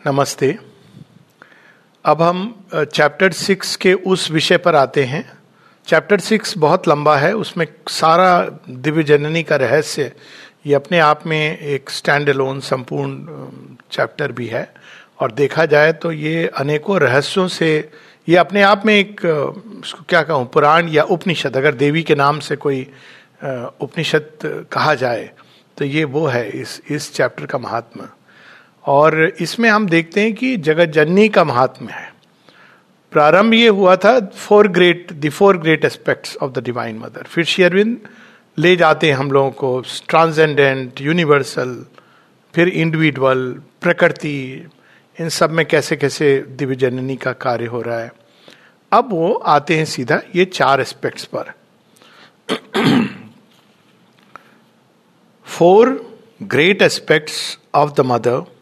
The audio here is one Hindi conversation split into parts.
नमस्ते। अब हम चैप्टर सिक्स के उस विषय पर आते हैं। चैप्टर सिक्स बहुत लंबा है, उसमें सारा दिव्य जननी का रहस्य, ये अपने आप में एक स्टैंड अलोन संपूर्ण चैप्टर भी है। और देखा जाए तो ये अनेकों रहस्यों से, ये अपने आप में एक उसको क्या कहूँ, पुराण या उपनिषद, अगर देवी के नाम से कोई उपनिषद कहा जाए तो ये वो है इस इस चैप्टर का महात्मा। और इसमें हम देखते हैं कि जगत जननी का महात्म्य है। प्रारंभ ये हुआ था four great the four great aspects of the divine mother फिर शेयरविंद ले जाते हैं हम लोगों को ट्रांसजेंडेंट यूनिवर्सल फिर इंडिविजुअल प्रकृति, इन सब में कैसे कैसे दिव्य जननी का कार्य हो रहा है। अब वो आते हैं सीधा ये चार एस्पेक्ट्स पर। Four great aspects of the mother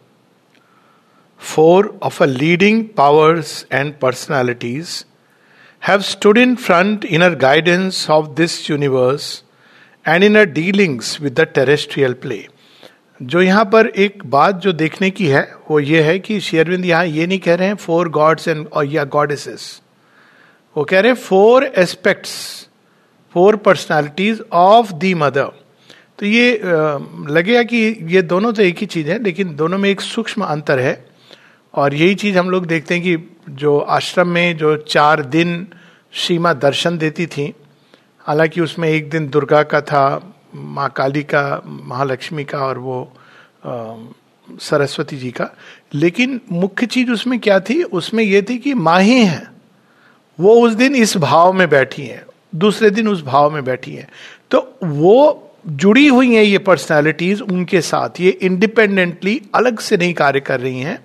four of a leading powers and personalities have stood in front in her guidance of this universe and in her dealings with the terrestrial play. जो यहाँ पर एक बात जो देखने की है वो ये है कि शेयरविंद यहाँ ये नहीं कह रहे हैं फोर गॉड्स एंड और या गॉडेसेस वो कह रहे हैं four aspects four personalities of the mother तो ये लगेगा कि ये दोनों तो एक ही चीज़ है लेकिन दोनों में एक सूक्ष्म अंतर है और यही चीज़ हम लोग देखते हैं कि जो आश्रम में जो चार दिन सीमा दर्शन देती थी, हालाँकि उसमें एक दिन दुर्गा का था, माँ काली का, महालक्ष्मी का और वो सरस्वती जी का। लेकिन मुख्य चीज़ उसमें क्या थी? उसमें यह थी कि माँ ही है। वो उस दिन इस भाव में बैठी है, दूसरे दिन उस भाव में बैठी है। तो वो जुड़ी हुई है ये पर्सनालिटीज उनके साथ। ये इंडिपेंडेंटली अलग से नहीं कार्य कर रही हैं।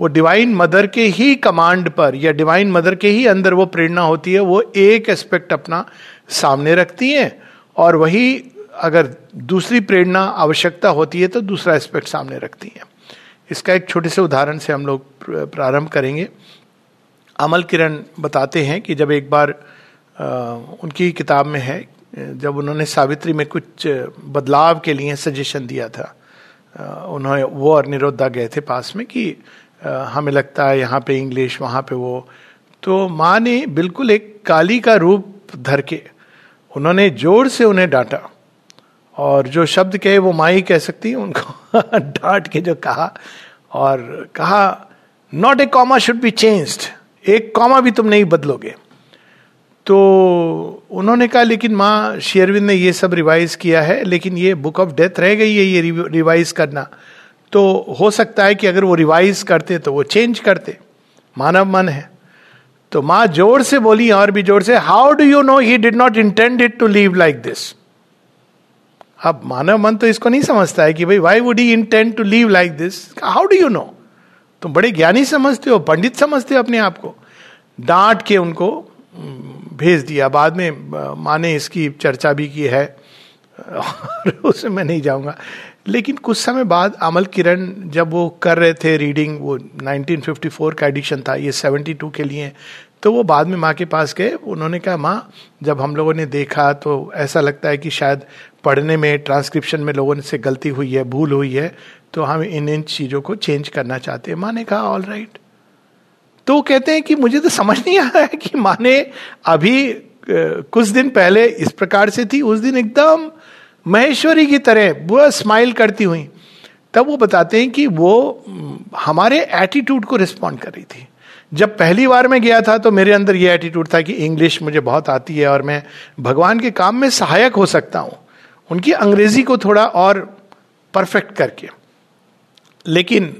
वो डिवाइन मदर के ही कमांड पर या डिवाइन मदर के ही अंदर वो प्रेरणा होती है वो एक एस्पेक्ट अपना सामने रखती है और वही अगर दूसरी प्रेरणा आवश्यकता होती है तो दूसरा एस्पेक्ट सामने रखती है। इसका एक छोटे से उदाहरण से हम लोग प्रारंभ करेंगे। अमल किरण बताते हैं कि जब एक बार आ, उनकी किताब में है जब उन्होंने सावित्री में कुछ बदलाव के लिए सजेशन दिया था उन्होंने वो और निरोधा गए थे पास में कि हमें लगता है यहाँ पे इंग्लिश वहाँ पे वो। तो माँ ने बिल्कुल एक काली का रूप धर के उन्होंने ज़ोर से उन्हें डांटा और जो शब्द कहे वो माँ ही कह सकती उनको डांट के जो कहा और कहा not a comma should be changed एक कॉमा भी तुम नहीं बदलोगे. तो उन्होंने कहा, लेकिन माँ शेरविंद ने ये सब रिवाइज किया है, लेकिन ये बुक ऑफ़ डेथ रह गई है, ये रिवाइज करना। तो हो सकता है कि अगर वो रिवाइज करते तो वो चेंज करते। मानव मन है। तो माँ ज़ोर से बोली और भी ज़ोर से how do you know he did not intend it to leave like this अब मानव मन तो इसको नहीं समझता है कि भाई why would he intend to leave like this how do you know तुम बड़े ज्ञानी समझते हो, पंडित समझते हो अपने आप को। डांट के उनको भेज दिया। बाद में माँ ने इसकी चर्चा भी की है। और उसमें मैं नहीं जाऊँगा। लेकिन कुछ समय बाद अमल किरण जब वो कर रहे थे रीडिंग वो 1954 का एडिशन था, ये 72 के लिए तो वो बाद में माँ के पास गए। उन्होंने कहा, माँ, जब हम लोगों ने देखा तो ऐसा लगता है कि शायद पढ़ने में ट्रांसक्रिप्शन में लोगों से गलती हुई है, भूल हुई है तो हम इन इन चीज़ों को चेंज करना चाहते हैं। माँ ने कहा ऑल राइट तो कहते हैं कि मुझे तो समझ नहीं आ रहा है कि माँ ने अभी कुछ दिन पहले इस प्रकार से थी, उस दिन एकदम महेश्वरी की तरह वो स्माइल करती हुई, तब वो बताते हैं कि वो हमारे एटीट्यूड को रिस्पॉन्ड कर रही थी। जब पहली बार मैं गया था तो मेरे अंदर ये एटीट्यूड था कि इंग्लिश मुझे बहुत आती है और मैं भगवान के काम में सहायक हो सकता हूँ। उनकी अंग्रेज़ी को थोड़ा और परफेक्ट करके। लेकिन,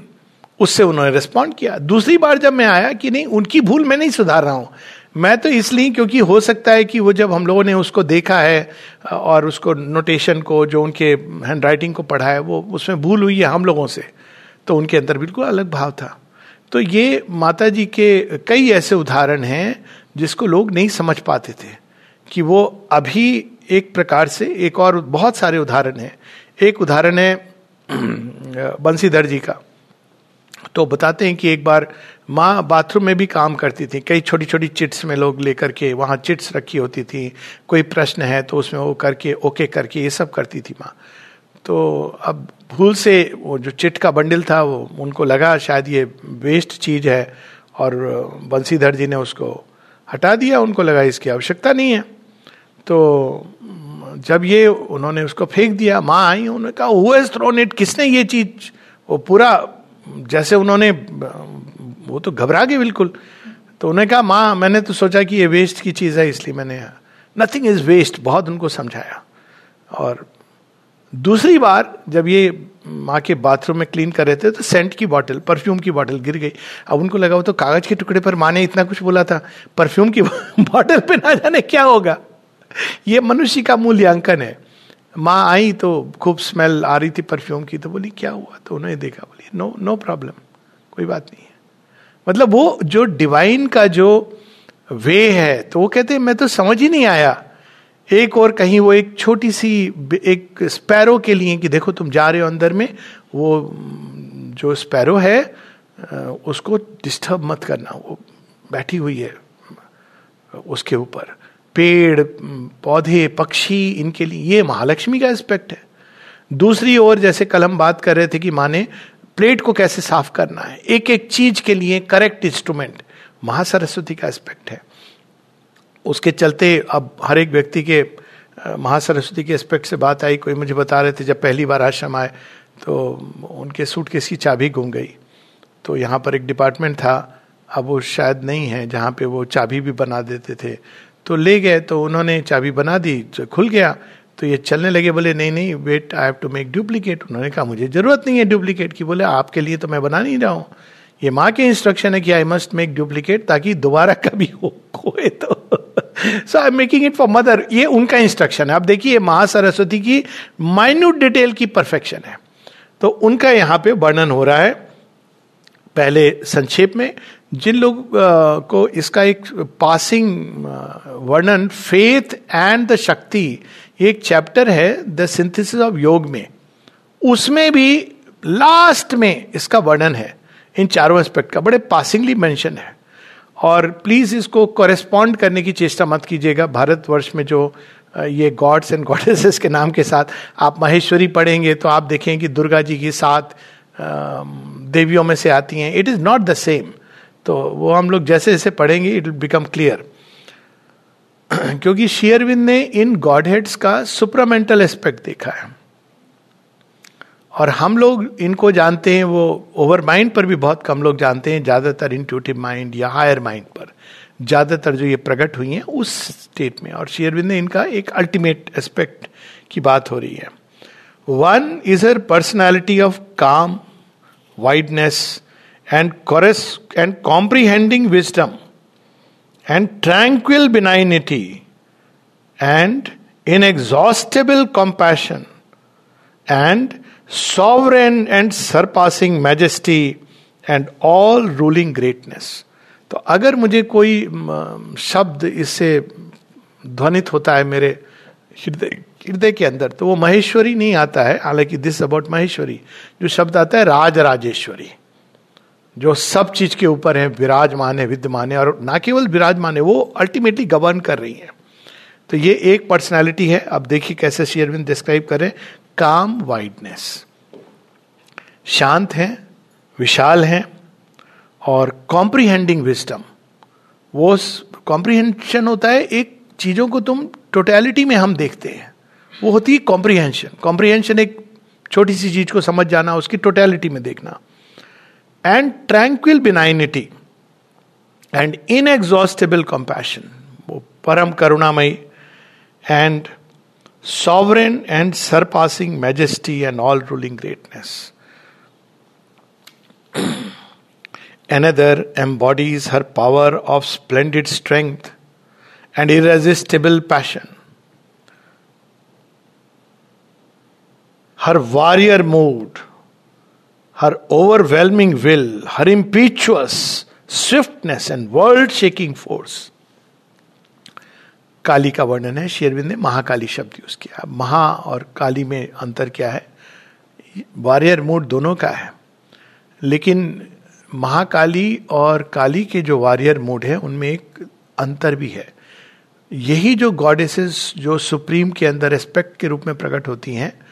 उससे उन्होंने रिस्पॉन्ड किया। दूसरी बार जब मैं आया कि नहीं, उनकी भूल मैं नहीं सुधार रहा हूँ। मैं तो इसलिए, क्योंकि हो सकता है कि वो जब हम लोगों ने उसको देखा है, और उसको नोटेशन को, जो उनके हैंड राइटिंग को पढ़ा है, वो उसमें भूल हुई है हम लोगों से तो उनके अंदर बिल्कुल अलग भाव था। तो ये माता जी के कई ऐसे उदाहरण हैं, जिसको लोग नहीं समझ पाते थे, कि वो अभी एक प्रकार से एक और बहुत सारे उदाहरण हैं। एक उदाहरण है, बंसीधर जी का। तो बताते हैं कि एक बार माँ बाथरूम में भी काम करती थी। कई छोटी छोटी चिट्स में लोग लेकर के वहाँ चिट्स रखी होती थी। कोई प्रश्न है तो उसमें वो करके, ओके करके ये सब करती थी माँ। तो अब भूल से वो जो चिट का बंडल था वो, उनको लगा शायद ये वेस्ट चीज़ है और बंसीधर जी ने उसको हटा दिया, उनको लगा इसकी आवश्यकता नहीं है। तो जब ये उन्होंने उसको फेंक दिया, माँ आई, उन्होंने कहा हु हैज़ थ्रोन इट किसने ये चीज़, वो पूरा जैसे उन्होंने, वो तो घबरा गए बिल्कुल। तो उन्होंने कहा, माँ, मैंने तो सोचा कि ये वेस्ट की चीज़ है, इसलिए मैंने नथिंग इज़ वेस्ट बहुत उनको समझाया। और दूसरी बार जब ये माँ के बाथरूम में क्लीन कर रहे थे तो सेंट की बॉटल परफ्यूम की बॉटल गिर गई। अब उनको लगा, वो तो कागज़ के टुकड़े पर माँ ने इतना कुछ बोला था। परफ्यूम की बॉटल पे ना जाने क्या होगा? ये मनुष्य का मूल्यांकन है। माँ आई तो खूब स्मेल आ रही थी परफ्यूम की तो बोली, क्या हुआ? तो उन्होंने देखा, बोली नो नो प्रॉब्लम कोई बात नहीं है। मतलब वो जो डिवाइन का जो वे है तो वो कहते मैं तो समझ ही नहीं आया। एक और कहीं वो एक छोटी सी एक स्पैरो के लिए कि देखो, तुम जा रहे हो अंदर में, वो, जो स्पैरो है उसको डिस्टर्ब मत करना, वो बैठी हुई है, उसके ऊपर। पेड़, पौधे, पक्षी, इनके लिए ये महालक्ष्मी का एस्पेक्ट है। दूसरी ओर जैसे कल हम बात कर रहे थे कि माने प्लेट को कैसे साफ़ करना है। एक एक चीज़ के लिए करेक्ट इंस्ट्रूमेंट महासरस्वती का एस्पेक्ट है। उसके चलते अब हर एक व्यक्ति के महासरस्वती के एस्पेक्ट से बात आई। कोई मुझे बता रहे थे जब पहली बार आश्रम आए तो उनके सूट केस की चाबी घूम गई। तो यहाँ पर एक डिपार्टमेंट था, अब वो शायद नहीं है, जहाँ पे वो चाबी भी बना देते थे। तो ले गए तो उन्होंने चाबी बना दी खुल गया। तो ये चलने लगे, बोले, नहीं नहीं wait I have to make duplicate उन्होंने कहा, मुझे ज़रूरत नहीं है डुप्लीकेट की, बोले, आपके लिए तो मैं बना नहीं रहा हूँ। ये माँ के इंस्ट्रक्शन है कि आई मस्ट मेक डुप्लीकेट ताकि दोबारा कभी हो, खोए तो। So I am making it for mother ये उनका इंस्ट्रक्शन है। आप देखिए माँ सरस्वती की माइन्यूट डिटेल की परफेक्शन है। तो उनका यहाँ पे वर्णन हो रहा है, पहले संक्षेप में जिन लोग को इसका एक पासिंग वर्णन फेथ एंड द शक्ति एक चैप्टर है द सिंथेसिस ऑफ़ योग में। उसमें भी लास्ट में इसका वर्णन है, इन चारों एस्पेक्ट का। बड़े पासिंगली मेंशन है। और प्लीज़ इसको कॉरेस्पॉन्ड करने की चेष्टा मत कीजिएगा। भारतवर्ष में जो ये गॉड्स एंड गॉडेसेस के नाम के साथ आप महेश्वरी पढ़ेंगे तो आप देखें कि दुर्गा जी की सात देवियों में से आती हैं। It is not the same तो वो हम लोग जैसे जैसे पढ़ेंगे इट बिकम क्लियर क्योंकि शेयरविंद ने इन गॉड हेड्स का सुपरामेंटल एस्पेक्ट देखा है। और हम लोग इनको जानते हैं, वो ओवर माइंड पर भी बहुत कम लोग जानते हैं, ज़्यादातर इंट्यूटिव माइंड या हायर माइंड पर। ज़्यादातर जो ये प्रकट हुई हैं, उस स्टेट में। और शेयरविंद ने इनका एक अल्टीमेट एस्पेक्ट की बात हो रही है। One is her personality of calm wideness and caress and comprehending wisdom and tranquil benignity and inexhaustible compassion and sovereign and surpassing majesty and all ruling greatness तो अगर मुझे कोई शब्द इससे ध्वनित होता है मेरे हृदय हृदय के अंदर तो वो महेश्वरी नहीं आता है हालाँकि दिस अबाउट महेश्वरी जो शब्द आता है राज राजेश्वरी जो सब चीज़ के ऊपर है, विराजमान है, विद्यमान है, और ना केवल विराजमान है, वो अल्टीमेटली गवर्न कर रही है। तो ये एक पर्सनैलिटी है। अब देखिए कैसे शेयरविंद डिस्क्राइब करें। काम वाइडनेस शांत है, विशाल है, और कॉम्प्रीहेंडिंग विस्टम वो कॉम्प्रीहेंशन होता है, एक चीज़ों को तुम टोटैलिटी में हम देखते हैं। वो होती है कॉम्प्रीहेंशन कॉम्प्रीहेंशन एक छोटी सी चीज़ को समझ जाना, उसकी टोटैलिटी में देखना। And tranquil benignity and inexhaustible compassion वो परम करुणामयी and sovereign and surpassing majesty and all ruling greatness Another embodies her power of splendid strength and irresistible passion. Her warrior mood her overwhelming will, her impetuous swiftness and world shaking force. काली का वर्णन है शेरविंद ने महाकाली शब्द यूज़ किया। महा और काली में अंतर क्या है? वॉरियर मूड दोनों का है। लेकिन महाकाली और काली के जो वॉरियर मूड है उनमें एक अंतर भी है। यही जो गॉडेसेस जो सुप्रीम के अंदर रेस्पेक्ट के रूप में प्रकट होती हैं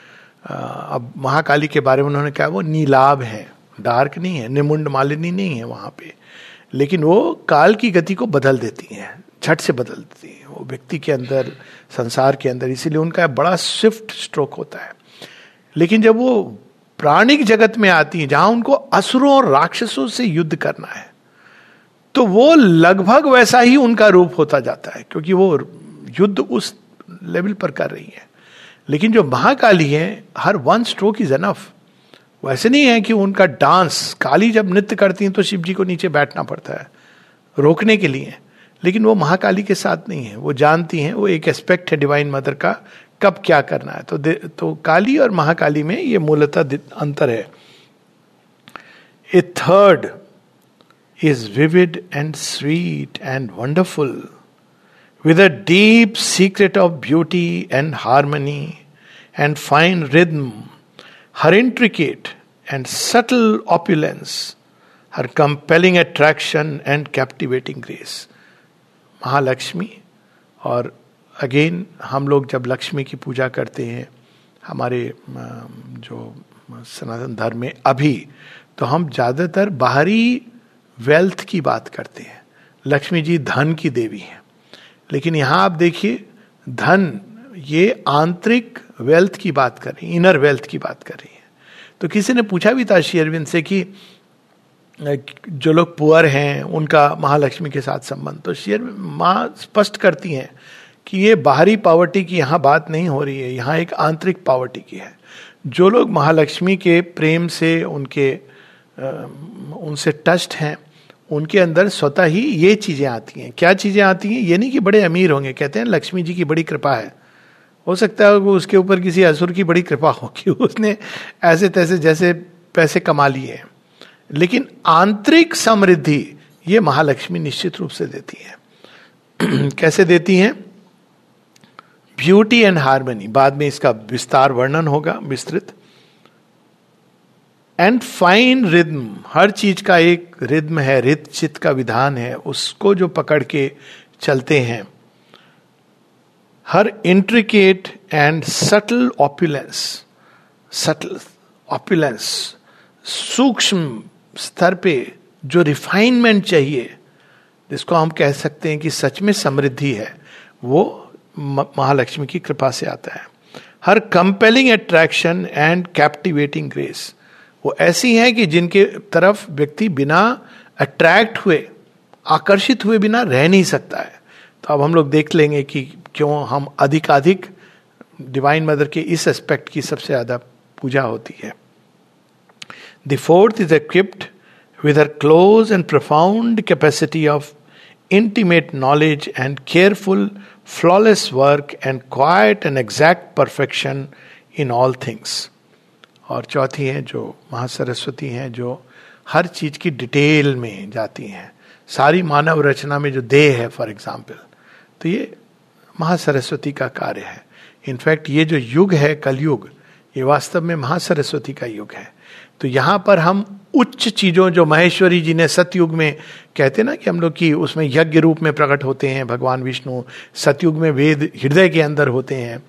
अब महाकाली के बारे में उन्होंने कहा, वो नीलाभ है, डार्क नहीं है, निमुंड मालिनी नहीं है वहाँ पे। लेकिन वो काल की गति को बदल देती हैं झट से बदल देती है। वो व्यक्ति के अंदर, संसार के अंदर, इसीलिए उनका बड़ा स्विफ्ट स्ट्रोक होता है। लेकिन जब वो प्राणिक जगत में आती है, जहाँ उनको असुरों और राक्षसों से युद्ध करना है तो वो लगभग वैसा ही उनका रूप होता जाता है, क्योंकि वो युद्ध उस लेवल पर कर रही है। लेकिन जो महाकाली है, her one stroke is enough वैसे नहीं है कि उनका डांस काली जब नृत्य करती हैं तो शिव जी को नीचे बैठना पड़ता है, रोकने के लिए। लेकिन वो महाकाली के साथ नहीं है। वो जानती हैं, वो एक एस्पेक्ट है डिवाइन मदर का, कब क्या करना है। तो तो काली और महाकाली में ये मूलतः अंतर है। A third is vivid and sweet and wonderful with a deep secret of beauty and harmony and fine rhythm her intricate and subtle opulence her compelling attraction and captivating grace Mahalakshmi, और अगेन हम लोग जब लक्ष्मी की पूजा करते हैं, हमारे जो सनातन धर्म में अभी तो हम ज़्यादातर बाहरी वेल्थ की बात करते हैं। लक्ष्मी जी धन की देवी हैं। लेकिन यहाँ आप देखिए, धन, ये आंतरिक वेल्थ की बात कर रही इनर वेल्थ की बात कर रही है। तो किसी ने पूछा भी था श्री अरविंद से कि जो लोग पुअर हैं, उनका महालक्ष्मी के साथ संबंध। तो शेयर माँ स्पष्ट करती हैं कि ये बाहरी पावर्टी की यहाँ बात नहीं हो रही है, यहाँ एक आंतरिक पावर्टी की है। जो लोग महालक्ष्मी के प्रेम से, उनके उनसे टस्ट हैं उनके अंदर स्वतः ही ये चीज़ें आती हैं। क्या चीज़ें आती हैं? ये नहीं कि बड़े अमीर होंगे, कहते हैं लक्ष्मी जी की बड़ी कृपा है। हो सकता है वो उसके ऊपर किसी असुर की बड़ी कृपा हो कि उसने ऐसे तैसे जैसे पैसे कमा लिए। लेकिन आंतरिक समृद्धि ये महालक्ष्मी निश्चित रूप से देती है। कैसे देती हैं? Beauty and harmony. बाद में इसका विस्तार वर्णन होगा, विस्तृत। एंड फाइन रिद्म हर चीज़ का एक रिद्म है रित चित का विधान है, उसको जो पकड़ के चलते हैं। Her intricate and subtle opulence subtle opulence सूक्ष्म स्तर पे जो रिफाइनमेंट चाहिए, जिसको हम कह सकते हैं कि सच में समृद्धि है, वो महालक्ष्मी की कृपा से आता है। Her compelling attraction and captivating grace वो ऐसी हैं कि जिनके तरफ़ व्यक्ति बिना अट्रैक्ट हुए, आकर्षित हुए बिना रह नहीं सकता है। तो अब हम लोग देख लेंगे कि क्यों हम अधिकाधिक डिवाइन मदर के इस एस्पेक्ट की सबसे ज़्यादा पूजा होती है। The fourth is equipped with her close and profound capacity of intimate knowledge and careful flawless work and quiet and exact perfection in all things और चौथी है जो महासरस्वती हैं, जो हर चीज़ की डिटेल में जाती हैं। सारी मानव रचना में जो देह है फॉर एग्ज़ाम्पल तो ये महासरस्वती का कार्य है। इनफैक्ट ये जो युग है, कलयुग, ये वास्तव में महासरस्वती का युग है। तो यहाँ पर हम उच्च चीज़ों, जो महेश्वरी जी ने सतयुग में कहते ना कि हम लोग की उसमें यज्ञ रूप में प्रकट होते हैं, भगवान विष्णु सतयुग में वेद हृदय के अंदर होते हैं।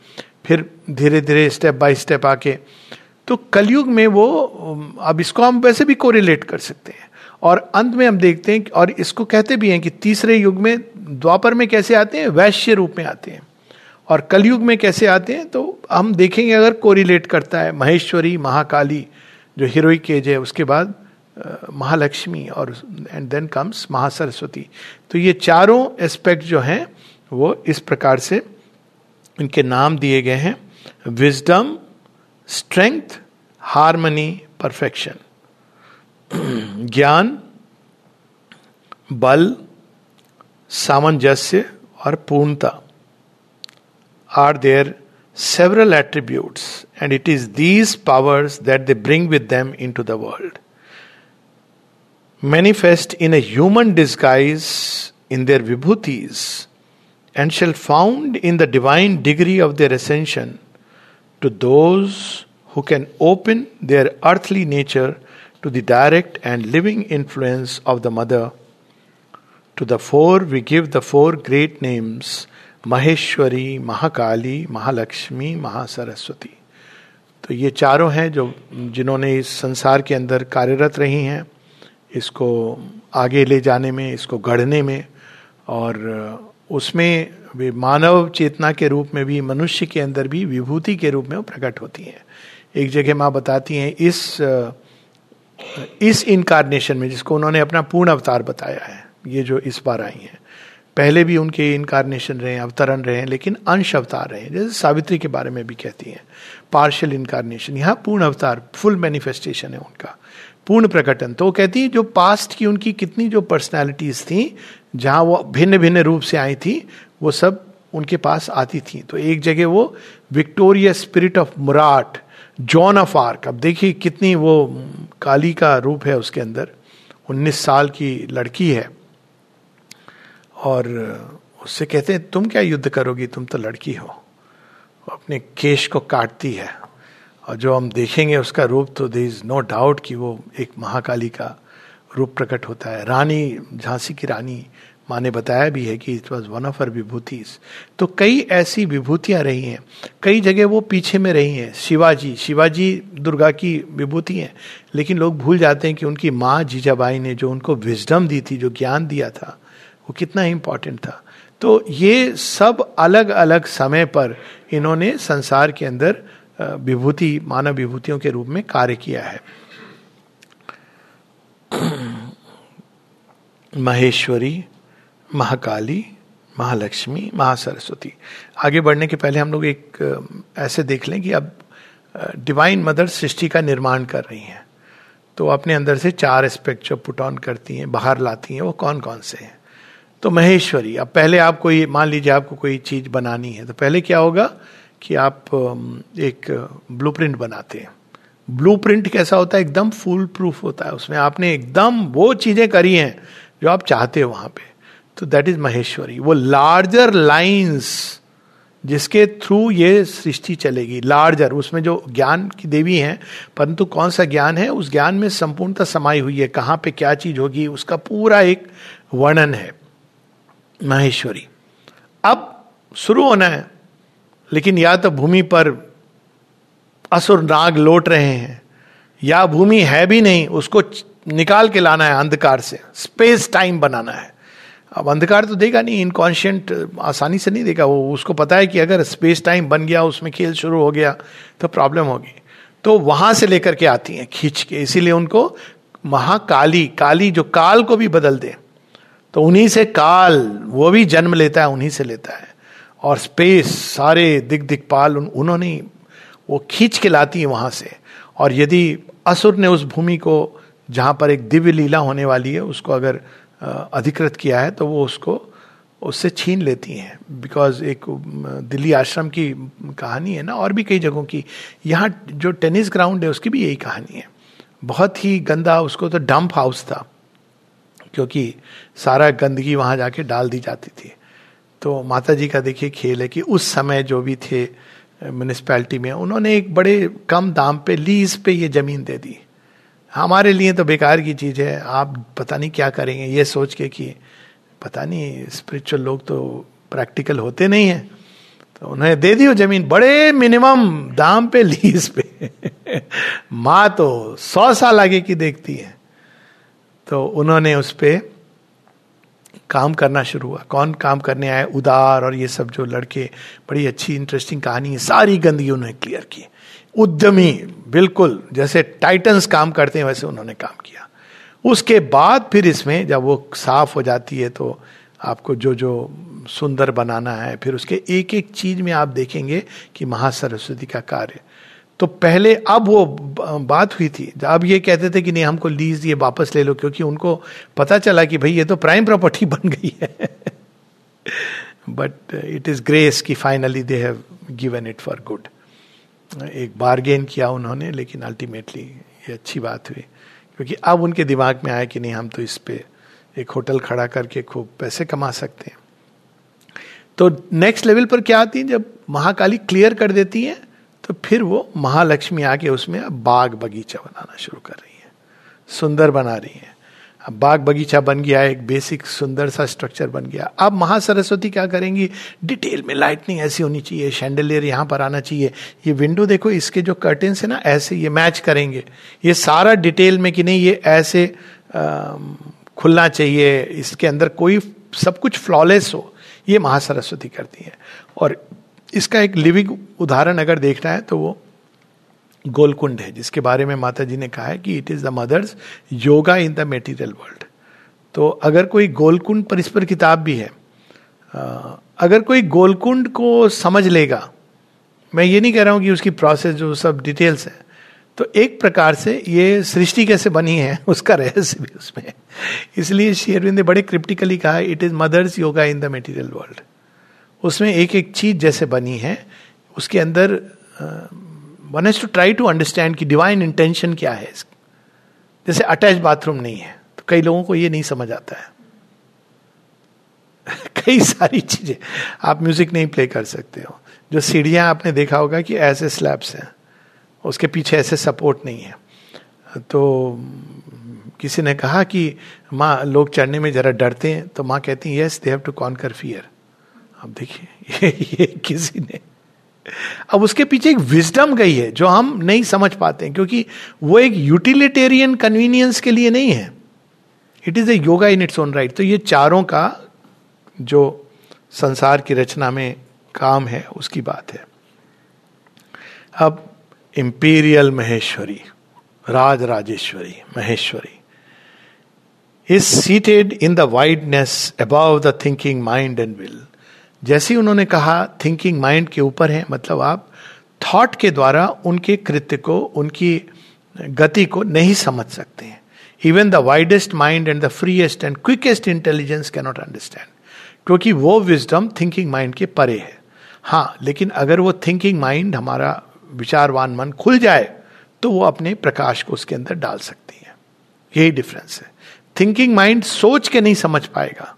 फिर धीरे धीरे स्टेप बाय स्टेप आके तो कलयुग में वो, अब इसको हम वैसे भी कोरिलेट कर सकते हैं। और अंत में हम देखते हैं और इसको कहते भी हैं कि तीसरे युग में द्वापर में कैसे आते हैं? वैश्य रूप में आते हैं। और कलयुग में कैसे आते हैं? तो हम देखेंगे अगर कोरिलेट करता है महेश्वरी, महाकाली, जो हीरोइक एज है, उसके बाद महालक्ष्मी और एंड देन कम्स महासरस्वती। तो ये चारों एस्पेक्ट जो हैं, वो इस प्रकार से इनके नाम दिए गए हैं। Wisdom स्ट्रेंथ हारमनी परफेक्शन ज्ञान बल सामंजस्य और पूर्णता are there several attributes, and it is these powers that they bring with them into the world. Manifest in a human disguise in their vibhutis, and shall found in the divine degree of their ascension to those who can open their earthly nature to the direct and living influence of the Mother. To the four we give the four great names Maheshwari Mahakali Mahalakshmi Mahasaraswati तो ये चारों हैं जो जिन्होंने इस संसार के अंदर कार्यरत रही हैं इसको आगे ले जाने में इसको गढ़ने में और उसमें वे मानव चेतना के रूप में भी, मनुष्य के अंदर भी, विभूति के रूप में वो प्रकट होती हैं। एक जगह माँ बताती हैं, इस इस इनकारनेशन में, जिसको उन्होंने अपना पूर्ण अवतार बताया है, ये जो इस बार आई हैं। पहले भी उनके इनकारनेशन रहे, अवतरण रहे, लेकिन अंश अवतार रहे, जैसे सावित्री के बारे में भी कहती हैं पार्शियल इनकारनेशन यहाँ पूर्ण अवतार फुल मैनिफेस्टेशन है उनका, पूर्ण प्रकटन। तो कहती है, जो पास्ट की उनकी कितनी जो पर्सनैलिटीज थी, जहाँ वो भिन्न भिन्न रूप से आई थी वो सब उनके पास आती थी। तो एक जगह वो विक्टोरिया स्पिरिट ऑफ़ मुराट, जॉन ऑफ़ आर्क, अब देखिए कितनी वो काली का रूप है उसके अंदर 19 साल की लड़की है। और उससे कहते हैं, तुम क्या युद्ध करोगी? तुम तो लड़की हो। अपने केश को काटती है। और जो हम देखेंगे उसका रूप तो दे इज़ नो डाउट कि वो एक महाकाली का रूप प्रकट होता है। रानी, झांसी की रानी माँ ने बताया भी है कि it was one of her विभूतिस तो कई ऐसी विभूतियाँ रही हैं। कई जगह वो पीछे में रही हैं। शिवाजी शिवाजी दुर्गा की विभूति हैं। लेकिन लोग भूल जाते हैं कि उनकी माँ जीजाबाई ने जो उनको विजडम दी थी, जो ज्ञान दिया था, वो कितना इंपॉर्टेंट था। तो ये सब अलग अलग समय पर इन्होंने संसार के अंदर विभूति मानव विभूतियों के रूप में कार्य किया है। महेश्वरी महाकाली, महालक्ष्मी, महासरस्वती। आगे बढ़ने के पहले हम लोग एक, ऐसे देख लें कि अब डिवाइन मदर सृष्टि का निर्माण कर रही हैं। तो अपने अंदर से चार एस्पेक्ट जो पुट ऑन करती हैं, बाहर लाती हैं, वो कौन कौन से हैं? तो महेश्वरी, अब पहले आप कोई, मान लीजिए आपको कोई चीज़ बनानी है तो पहले क्या होगा कि आप एक ब्लूप्रिंट बनाते हैं। ब्लूप्रिंट कैसा होता है? एकदम फुल प्रूफ होता है। उसमें आपने एकदम वो चीज़ें करी हैं, जो आप चाहते हो वहाँ पे। तो दैट इज़ महेश्वरी वो लार्जर लाइंस जिसके थ्रू ये सृष्टि चलेगी लार्जर उसमें जो ज्ञान की देवी हैं, परंतु कौन सा ज्ञान है? उस ज्ञान में संपूर्णता समाई हुई है। कहाँ पे क्या चीज़ होगी? उसका पूरा एक वर्णन है माहेश्वरी अब शुरू होना है, लेकिन या तो भूमि पर असुर नाग लौट रहे हैं, या भूमि है भी नहीं, उसको निकाल के लाना है अंधकार से। स्पेस टाइम बनाना है। अब अंधकार तो देगा नहीं इनकॉन्शियंट आसानी से नहीं देगा। वो उसको पता है कि अगर स्पेस टाइम बन गया उसमें खेल शुरू हो गया तो प्रॉब्लम होगी। तो वहाँ से लेकर के आती हैं खींच के। इसीलिए उनको महाकाली काली जो काल को भी बदल दे। तो उन्हीं से काल वो भी जन्म लेता है उन्हीं से लेता है। और स्पेस सारे दिग दिग्पाल उन, उन्होंने वो खींच के लाती है वहाँ से। और यदि असुर ने उस भूमि को जहाँ पर एक दिव्य लीला होने वाली है उसको अगर अधिकृत किया है तो वो उसको, उससे छीन लेती हैं। बिकॉज़ एक दिल्ली आश्रम की कहानी है ना, और भी कई जगहों की। यहाँ जो टेनिस ग्राउंड है, उसकी भी यही कहानी है। बहुत ही गंदा, उसको तो डंप हाउस था, क्योंकि सारा गंदगी वहाँ जाके डाल दी जाती थी। तो माता जी का देखिए खेल है कि उस समय जो भी थे म्यूनिसपैलिटी में, उन्होंने एक बड़े कम दाम पे लीज पे ये ज़मीन दे दी। हमारे लिए तो बेकार की चीज़ है, आप पता नहीं क्या करेंगे, ये सोच के कि पता नहीं स्पिरिचुअल लोग तो प्रैक्टिकल होते नहीं है। तो उन्हें दे दियो ज़मीन, बड़े मिनिमम दाम पे लीज पे। माँ तो सौ साल आगे की देखती है। तो उन्होंने उस पर काम करना शुरू हुआ। कौन काम करने आए उदार और ये सब जो लड़के, बड़ी अच्छी इंटरेस्टिंग कहानी है, सारी गंदगी उन्होंने क्लियर की। उद्यमी, बिल्कुल, जैसे टाइटन्स काम करते हैं, वैसे उन्होंने काम किया। उसके बाद फिर इसमें जब वो साफ़ हो जाती है तो आपको जो जो सुंदर बनाना है, फिर उसके एक एक चीज़ में आप देखेंगे कि महासरस्वती का कार्य। तो पहले अब वो बात हुई थी। अब ये कहते थे कि नहीं, हमको लीज ये वापस ले लो, क्योंकि उनको पता चला कि भाई ये तो प्राइम प्रॉपर्टी बन गई है। बट इट इज़ ग्रेस कि finally they have given it for good एक बारगेन किया उन्होंने, लेकिन अल्टीमेटली ये अच्छी बात हुई। क्योंकि अब उनके दिमाग में आया कि नहीं, हम तो इस पे एक होटल खड़ा करके खूब पैसे कमा सकते हैं। तो नेक्स्ट लेवल पर क्या आती है? जब महाकाली क्लियर कर देती है तो फिर वो महालक्ष्मी आके उसमें अब बाग बगीचा बनाना शुरू कर रही है। सुंदर बना रही है। अब बाग बगीचा बन गया एक बेसिक सुंदर सा स्ट्रक्चर बन गया। अब महासरस्वती क्या करेंगी? डिटेल में लाइटनिंग ऐसी होनी चाहिए शैंडलियर यहाँ पर आना चाहिए। ये विंडो देखो इसके जो कर्टेन्स है ना ऐसे ये मैच करेंगे। ये सारा डिटेल में कि नहीं ये ऐसे आ, खुलना चाहिए इसके अंदर कोई सब कुछ फ्लॉलेस हो ये महासरस्वती करती है। और इसका एक लिविंग उदाहरण अगर देखना है तो वो गोलकुंड है, जिसके बारे में माता जी ने कहा है कि it is the mother's yoga in the material world तो अगर कोई गोलकुंड पर इस पर किताब भी है अगर कोई गोलकुंड को समझ लेगा, मैं ये नहीं कह रहा हूँ कि उसकी प्रोसेस जो सब डिटेल्स है तो एक प्रकार से ये सृष्टि कैसे बनी है, उसका रहस्य भी उसमें है। इसलिए शेरविंद ने बड़े क्रिप्टिकली कहा it is mother's yoga in the material world उसमें एक एक चीज़ जैसे बनी है, उसके अंदर one has to try to understand कि डिवाइन इंटेंशन क्या है जैसे अटैच बाथरूम नहीं है तो कई लोगों को ये नहीं समझ आता है। कई सारी चीज़ें। आप म्यूज़िक नहीं प्ले कर सकते हो। जो सीढ़ियाँ आपने देखा होगा कि ऐसे स्लैब्स हैं, उसके पीछे ऐसे सपोर्ट नहीं है। तो किसी ने कहा कि माँ, लोग चढ़ने में जरा डरते हैं तो माँ कहती है yes they have to conquer fear अब देखिए ये, ये किसी ने। अब उसके पीछे एक विजडम गई है जो हम नहीं समझ पाते हैं क्योंकि वो एक यूटिलिटेरियन कन्वीनियंस के लिए नहीं है। It is a yoga in its own right तो ये चारों का जो संसार की रचना में काम है उसकी बात है। अब imperial Maheshwari Raj Rajeshwari Maheshwari is seated in the wideness above the thinking mind and will जैसे ही उन्होंने कहा थिंकिंग माइंड के ऊपर है मतलब आप थॉट के द्वारा उनके कृत्य को, उनकी गति को नहीं समझ सकते हैं। Even the widest mind and the freest and quickest intelligence cannot understand क्योंकि वो विजडम थिंकिंग माइंड के परे है। हाँ लेकिन अगर वो थिंकिंग माइंड हमारा विचारवान मन खुल जाए तो वो अपने प्रकाश को उसके अंदर डाल सकती है। यही डिफरेंस है। थिंकिंग माइंड सोच के नहीं समझ पाएगा।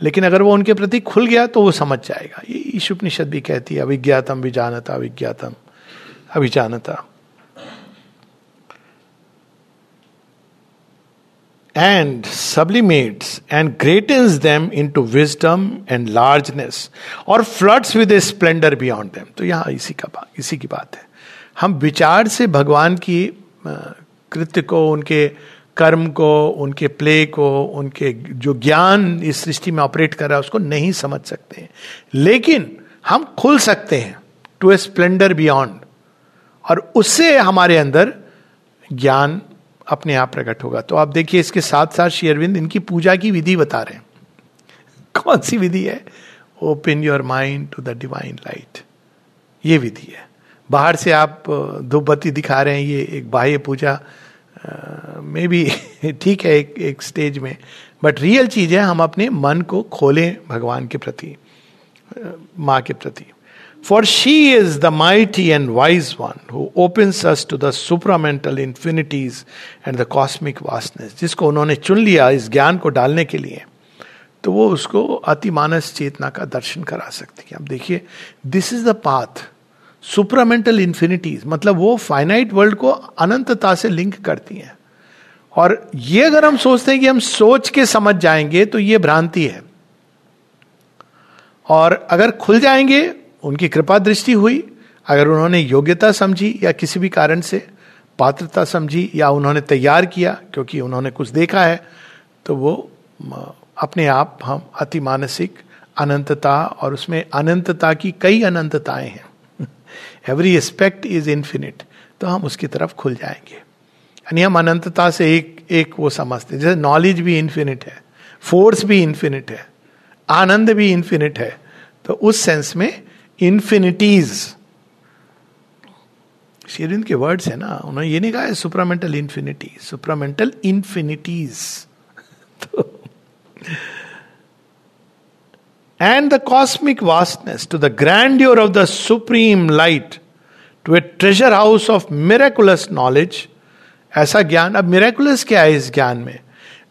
लेकिन अगर वो उनके प्रति खुल गया तो वो समझ जाएगा। ये ईशुपनिषद भी कहती है अभिज्ञातम विजानता अभिज्ञातम अभिजानता and sublimates and greatens them into wisdom and largeness और floods with a splendour beyond them तो यहाँ इसी का इसी की बात है। हम विचार से भगवान की कृत्य को, उनके कर्म को, उनके प्ले को, उनके जो ज्ञान इस सृष्टि में ऑपरेट कर रहा है, उसको नहीं समझ सकते हैं। लेकिन हम खुल सकते हैं टू ए स्प्लेंडर बियॉन्ड और उससे हमारे अंदर ज्ञान अपने आप प्रकट होगा। तो आप देखिए, इसके साथ साथ शेयरविंद इनकी पूजा की विधि बता रहे हैं। कौन सी विधि है? Open your mind to the divine light ये विधि है। बाहर से आप धूप बत्ती दिखा रहे हैं, ये एक बाह्य पूजा। मे बी ठीक है एक एक स्टेज में। बट रियल चीज़ है, हम अपने मन को खोलें भगवान के प्रति माँ के प्रति। For she is the mighty and wise one who opens us to the supramental infinities and the cosmic vastness जिसको उन्होंने चुन लिया इस ज्ञान को डालने के लिए। तो वो उसको अतिमानस चेतना का दर्शन करा सकती है। अब देखिए this is the path supramental infinities मतलब वो फाइनाइट वर्ल्ड को अनंतता से लिंक करती हैं। और ये अगर हम सोचते हैं कि हम सोच के समझ जाएँगे तो ये भ्रांति है। और अगर खुल जाएँगे, उनकी कृपा दृष्टि हुई, अगर उन्होंने योग्यता समझी या किसी भी कारण से पात्रता समझी या उन्होंने तैयार किया, क्योंकि उन्होंने कुछ देखा है तो वो अपने आप हम अति मानसिक अनंतता और उसमें अनंतता की कई अनंतताएँ हैं। एवरी एस्पेक्ट इज़ इन्फिनिट तो हम उसकी तरफ़ खुल जाएँगे। यानी हम अनंतता से एक एक वो समझते हैं। जैसे नॉलेज भी इन्फिनिट है फोर्स भी इन्फिनिट है आनंद भी इन्फिनिट है तो उस सेंस में इन्फिनिटीज शेरिंद के वर्ड्स है ना उन्होंने ये नहीं कहा सुपरामेंटल इन्फिनिटी सुपरामेंटल इन्फिनिटीज तो and the cosmic vastness, to the grandeur of the supreme light, to a treasure house of miraculous knowledge. ऐसा ज्ञान, अब मेरेकुलस क्या है इस ज्ञान में?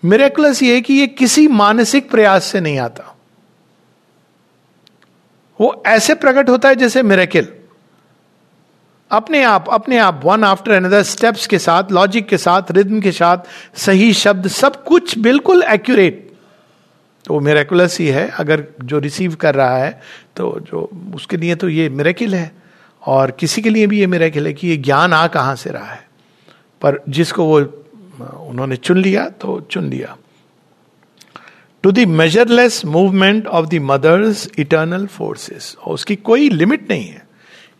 मिरेकुलस ये कि ये किसी मानसिक प्रयास से नहीं आता। वो ऐसे प्रकट होता है जैसे मेरेकिल अपने आप अपने आप वन आफ्टर अनदर स्टेप्स के साथ लॉजिक के साथ रिद्म के साथ, सही शब्द, सब कुछ बिल्कुल एक्यूरेट तो वो मेरेकुलस ही है। अगर जो रिसीव कर रहा है तो जो उसके लिए तो ये मेरेकिल है। और किसी के लिए भी ये मेरेकिल है कि ये ज्ञान आ कहाँ से रहा है। पर जिसको वो, उन्होंने चुन लिया तो चुन लिया। To the measureless movement of the mother's eternal forces उसकी कोई लिमिट नहीं है।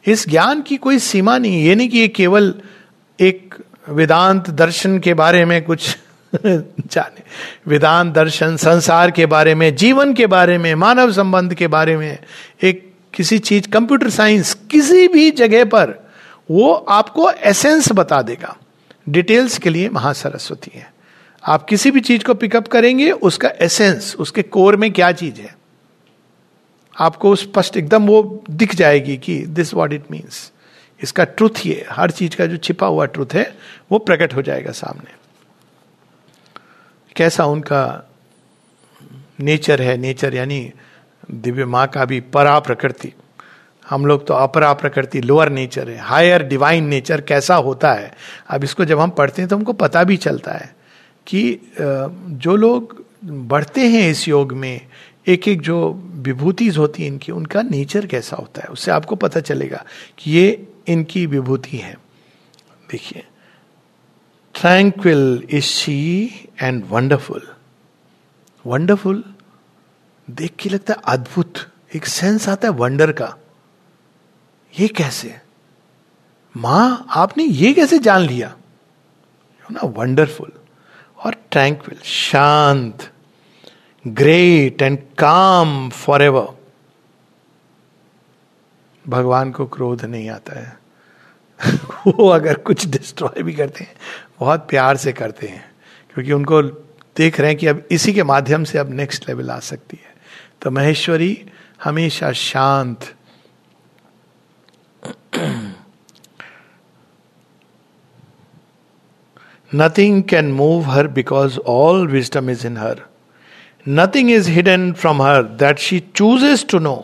इस ज्ञान की कोई सीमा नहीं है। ये नहीं कि ये केवल एक वेदांत दर्शन के बारे में कुछ जाने। वेदांत दर्शन, संसार के बारे में, जीवन के बारे में, मानव संबंध के बारे में एक किसी चीज़ कंप्यूटर साइंस किसी भी जगह पर, वो आपको एसेंस बता देगा। डिटेल्स के लिए महासरस्वती है। आप किसी भी चीज़ को पिकअप करेंगे, उसका एसेंस उसके कोर में क्या चीज़ है। आपको स्पष्ट एकदम वो दिख जाएगी कि दिस वॉट इट मीन्स इसका ट्रुथ ये, हर चीज़ का जो छिपा हुआ ट्रुथ है, वो प्रकट हो जाएगा सामने। कैसा उनका नेचर है नेचर यानी दिव्य माँ का भी परा प्रकृति। हम लोग तो अपरा प्रकृति लोअर नेचर है हायर डिवाइन नेचर कैसा होता है? अब इसको जब हम पढ़ते हैं तो हमको पता भी चलता है कि जो लोग बढ़ते हैं इस योग में एक एक जो विभूतिज होती है इनकी, उनका नेचर कैसा होता है? उससे आपको पता चलेगा कि ये इनकी विभूति है। देखिए tranquil is she and wonderful wonderful देख के लगता है अद्भुत, एक सेंस आता है वंडर का। ये कैसे? माँ, आपने ये कैसे जान लिया? ना वंडरफुल और ट्रैंक्विल शांत great and calm for ever भगवान को क्रोध नहीं आता है। वो अगर कुछ डिस्ट्रॉय भी करते हैं, बहुत प्यार से करते हैं, क्योंकि उनको देख रहे हैं कि अब इसी के माध्यम से अब नेक्स्ट लेवल आ सकती है। तो महेश्वरी हमेशा शांत। Nothing can move her because all wisdom is in her nothing is hidden from her that she chooses to know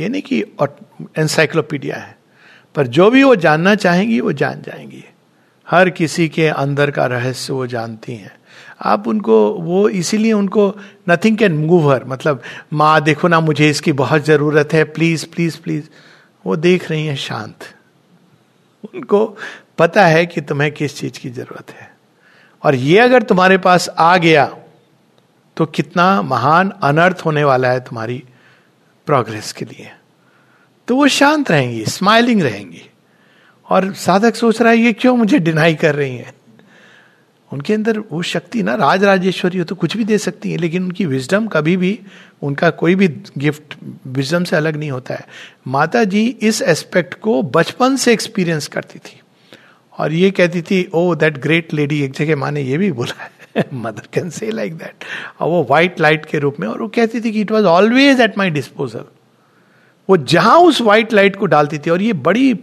ये नहीं कि एनसाइक्लोपीडिया है, पर जो भी वो जानना चाहेंगी, वो जान जाएँगी। हर किसी के अंदर का रहस्य वो जानती हैं। आप उनको, वो इसीलिए उनको नथिंग कैन मूव हर मतलब माँ, देखो ना, मुझे इसकी बहुत ज़रूरत है प्लीज़ प्लीज़ प्लीज़ वो देख रही हैं शांत। उनको पता है कि तुम्हें किस चीज़ की ज़रूरत है। और ये अगर तुम्हारे पास आ गया तो कितना महान अनर्थ होने वाला है तुम्हारी प्रोग्रेस के लिए। तो वो शांत रहेंगी स्माइलिंग रहेंगी। और साधक सोच रहा है, ये क्यों मुझे डिनाई कर रही हैं? उनके अंदर वो शक्ति ना राज राजेश्वरी हो तो कुछ भी दे सकती है, लेकिन उनकी विजडम कभी भी, उनका कोई भी गिफ्ट विजडम से अलग नहीं होता है। माता जी इस एस्पेक्ट को बचपन से एक्सपीरियंस करती थी। और ये कहती थी ओ दैट ग्रेट लेडी एक जगह माने ये भी बोला है mother can say like that और वो व्हाइट लाइट के रूप में, और वो कहती थी कि it was always at my disposal वो जहाँ उस व्हाइट लाइट को डालती थी, और ये बड़ी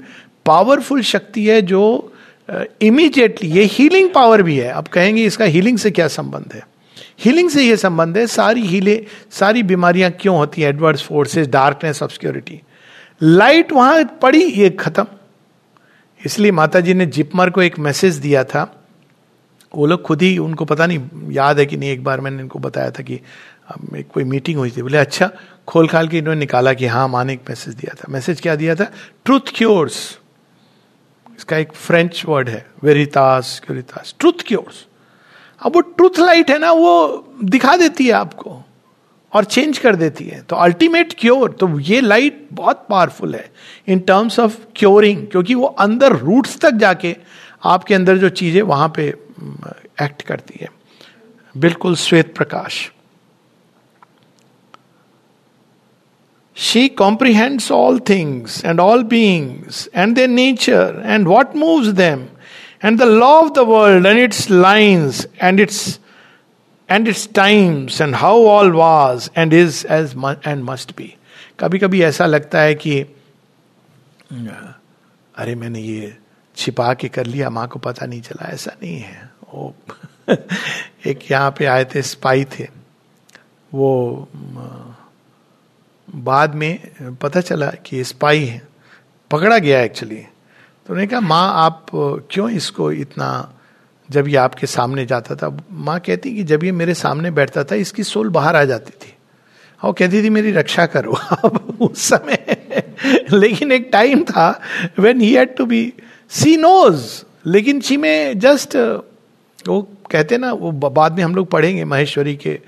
पावरफुल शक्ति है जो इमीडिएटली ये हीलिंग पावर भी है। अब कहेंगे, इसका हीलिंग से क्या संबंध है? हीलिंग से ये संबंध है, सारी हीले सारी बीमारियाँ क्यों होती हैं? Adverse forces darkness obscurity light वहाँ पड़ी, ये खत्म। इसलिए माता जी ने जिपमर को एक मैसेज दिया था। वो लोग खुद ही, उनको पता नहीं, याद है कि नहीं, एक बार मैंने इनको बताया था कि कोई मीटिंग हुई थी। बोले अच्छा। खोल खाल के इन्होंने निकाला कि हाँ माँ ने एक मैसेज दिया था। मैसेज क्या दिया था? ट्रूथ क्योर्स इसका एक फ्रेंच वर्ड है वेरितास क्योरितास ट्रूथ क्योर्स अब वो ट्रूथ लाइट है ना, वो दिखा देती है आपको और चेंज कर देती है। तो अल्टीमेट क्योर तो ये लाइट बहुत पावरफुल है इन टर्म्स ऑफ़ क्योरिंग क्योंकि वो अंदर रूट्स तक जाके आपके अंदर जो चीज़ें वहाँ पे एक्ट करती है। बिल्कुल श्वेत प्रकाश। She comprehends all things and all beings and their nature and what moves them and the law of the world and its lines and its and its times and how all was and is as and must be. कभी कभी ऐसा लगता है कि अरे मैंने ये छिपा के कर लिया माँ को पता नहीं चला ऐसा नहीं है वो एक यहाँ पे आए थे स्पाई थे वो बाद में पता चला कि स्पाई है। पकड़ा गया एक्चुअली तो उन्होंने कहा, माँ, आप क्यों इसको इतना, जब ये आपके सामने जाता था? माँ कहती कि, जब ये मेरे सामने बैठता था, इसकी सोल बाहर आ जाती थी। और कहती थी, मेरी रक्षा करो। अब उस समय, लेकिन एक टाइम था when he had to be see knows लेकिन शी में जस्ट वो कहते ना, वो बाद में हम लोग पढ़ेंगे महेश्वरी के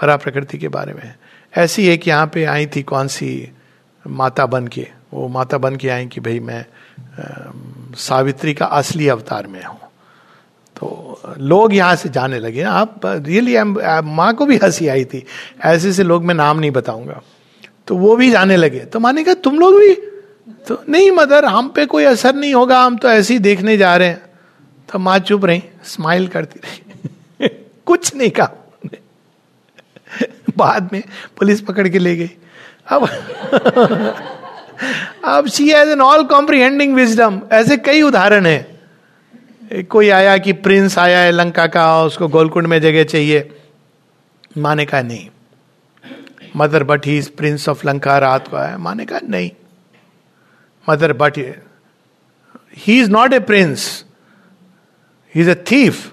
परा प्रकृति के बारे में। ऐसी एक यहाँ पे आई थी कौन सी माता बन के? वो माता बन के आई कि भाई मैं आ, सावित्री का असली अवतार में हूँ। तो लोग यहाँ से जाने लगे आप रियली माँ को भी हँसी आई थी। ऐसे से लोग मैं नाम नहीं बताऊँगा। तो वो भी जाने लगे। तो माने कहा तुम लोग भी? तो नहीं मदर हम पे कोई असर नहीं होगा हम तो ऐसे ही देखने जा रहे हैं। तो माँ चुप रही स्माइल करती रही। कुछ नहीं कहा। बाद में पुलिस पकड़ के ले गई। अब अब she as an all comprehending wisdom ऐसे कई उदाहरण है। कोई आया कि प्रिंस आया है लंका का, उसको गोलकुंड में जगह चाहिए। माने का नहीं। Mother but he prince of Lanka रात को आया। माने का नहीं। Mother but he is not a prince he is a thief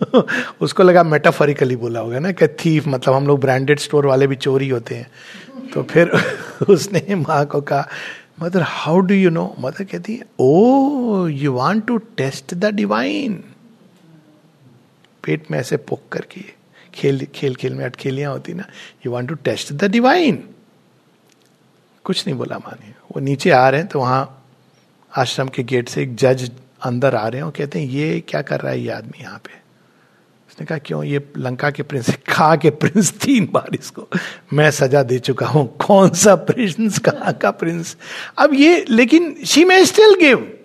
उसको लगा मेटाफोरिकली बोला होगा ना, कि थीफ मतलब हम लोग ब्रांडेड स्टोर वाले भी चोरी होते हैं। तो फिर उसने माँ को कहा mother how do you know mother कहती है ओ you want to test the divine पेट में ऐसे पोक करके खेल खेल खेल में अटखेलियाँ होती ना you want to test the divine कुछ नहीं बोला माने वो नीचे आ रहे हैं तो वहाँ आश्रम के गेट से एक जज अंदर आ रहे हैं और कहते हैं, ये क्या कर रहा है, ये आदमी यहाँ पे? उसने कहा, क्यों? ये लंका के प्रिंस, खा के प्रिंस तीन बार इसको। मैं सजा दे चुका हूँ। कौन सा प्रिंस, कहा का प्रिंस? अब ये, लेकिन शी मे स्टिल गिव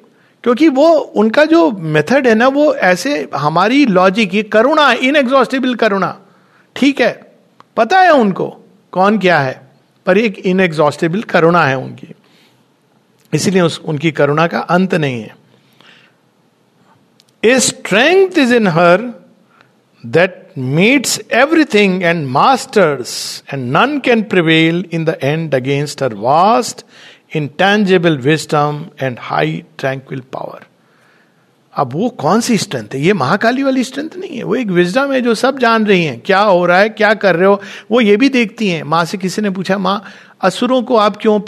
क्योंकि वो, उनका जो मेथड है ना, वो ऐसे, हमारी लॉजिक ये करुणा इनएग्जॉस्टेबल करुणा, ठीक है? पता है उनको कौन क्या है, पर एक इनएग्जॉस्टेबल करुणा है उनकी। इसीलिए उस, उनकी करुणा का अंत नहीं है। A strength is in her that meets everything and masters, and none can prevail in the end against her vast, intangible wisdom and high tranquil power. अब वो कौन सी स्ट्रेंथ है? ये महाकाली वाली स्ट्रेंथ नहीं है। वो एक विजडम है जो सब जान रही हैं। क्या हो रहा है? क्या कर रहे हो? वो ये भी देखती हैं। माँ से किसी ने पूछा माँ असुरों को आप क्यों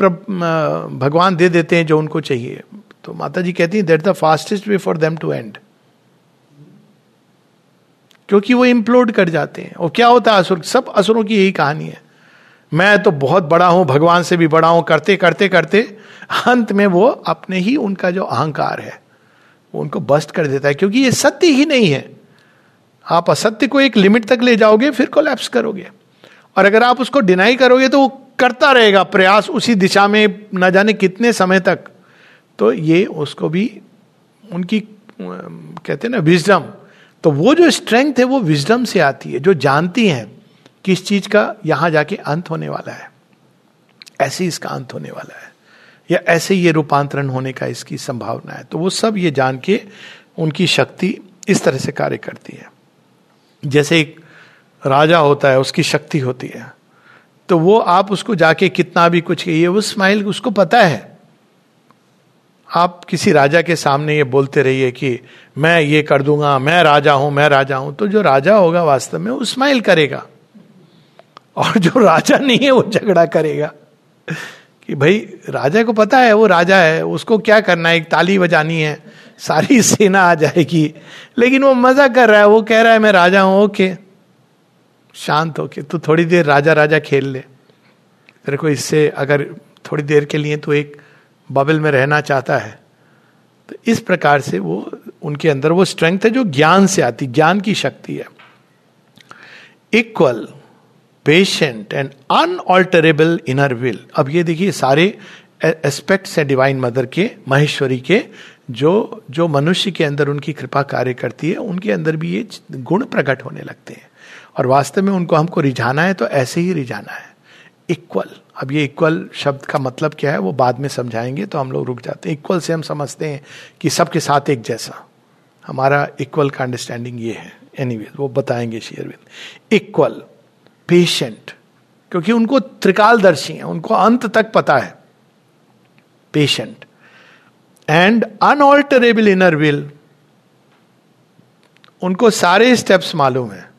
भगवान दे देते हैं जो उनको चाहिए? तो माता जी कहती हैं that the fastest way for them to end क्योंकि वो इम्प्लोड कर जाते हैं। और क्या होता है असुर? सब असुरों की यही कहानी है। मैं तो बहुत बड़ा हूँ, भगवान से भी बड़ा हूँ, करते करते करते, अंत में वो अपने ही उनका जो अहंकार है, वो उनको बस्ट कर देता है, क्योंकि ये सत्य ही नहीं है। आप असत्य को एक लिमिट तक ले जाओगे, फिर कोलैप्स करोगे। और अगर आप उसको डिनाई करोगे तो वो करता रहेगा प्रयास उसी दिशा में न जाने कितने समय तक। तो ये उसको भी उनकी कहते हैं ना विजडम तो वो जो स्ट्रेंथ है, वो विजडम से आती है, जो जानती हैं किस चीज़ का यहाँ जाके अंत होने वाला है। ऐसे इसका अंत होने वाला है। या ऐसे ये रूपांतरण होने का इसकी संभावना है। तो वो सब ये जान के उनकी शक्ति इस तरह से कार्य करती है। जैसे एक राजा होता है, उसकी शक्ति होती है। तो वो आप उसको जाके कितना भी कुछ कहिए, वो स्माइल उसको पता है। आप किसी राजा के सामने ये बोलते रहिए कि मैं ये कर दूँगा, मैं राजा हूँ, मैं राजा हूँ तो जो राजा होगा वास्तव में वो स्माइल करेगा। और जो राजा नहीं है, वो झगड़ा करेगा। कि भाई, राजा को पता है, वो राजा है, उसको क्या करना है? एक ताली बजानी है, सारी सेना आ जाएगी। लेकिन वो मज़ा कर रहा है, वो कह रहा है, मैं राजा हूँ ओके शांत होके तो थोड़ी देर राजा राजा खेल ले। तेरे को इससे अगर थोड़ी देर के लिए तो एक बबल में रहना चाहता है तो इस प्रकार से वो, उनके अंदर वो स्ट्रेंथ है जो ज्ञान से आती, ज्ञान की शक्ति है। Equal patient and unalterable inner will अब ये देखिए, सारे एस्पेक्ट्स हैं डिवाइन मदर के, महेश्वरी के, जो जो मनुष्य के अंदर उनकी कृपा कार्य करती है, उनके अंदर भी ये गुण प्रकट होने लगते हैं। और वास्तव में उनको हमको रिझाना है तो ऐसे ही रिझाना है। इक्वल अब ये इक्वल शब्द का मतलब क्या है, वो बाद में समझाएँगे तो हम लोग रुक जाते हैं। इक्वल से हम समझते हैं कि सबके साथ एक जैसा। हमारा इक्वल का अंडरस्टैंडिंग ये है। एनी वो बताएँगे शेयरविंद। इक्वल पेशेंट क्योंकि उनको त्रिकालदर्शी है, उनको अंत तक पता है। Patient and unalterable inner will उनको सारे स्टेप्स मालूम है।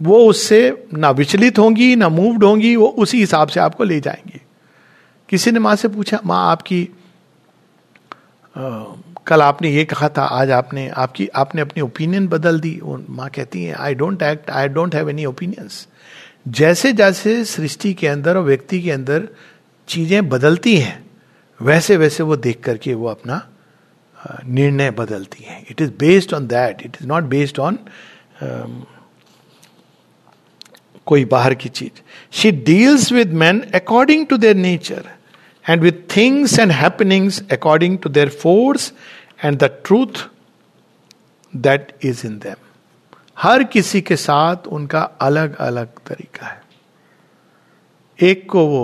वो उससे ना विचलित होंगी ना मूव्ड होंगी वो उसी हिसाब से आपको ले जाएँगी। किसी ने माँ से पूछा माँ आपकी आ, कल आपने ये कहा था आज आपने आपकी आपने अपनी ओपिनियन बदल दी। माँ कहती है I don't act I don't have any opinions जैसे जैसे सृष्टि के अंदर और व्यक्ति के अंदर चीज़ें बदलती हैं वैसे वैसे वो देख करके वो अपना निर्णय बदलती हैं। It is based on that it is not based on कोई बाहर की चीज़। She deals with man according to their nature and with things and happenings according to their force and the truth that is in them हर किसी के साथ उनका अलग अलग तरीका है। एक को वो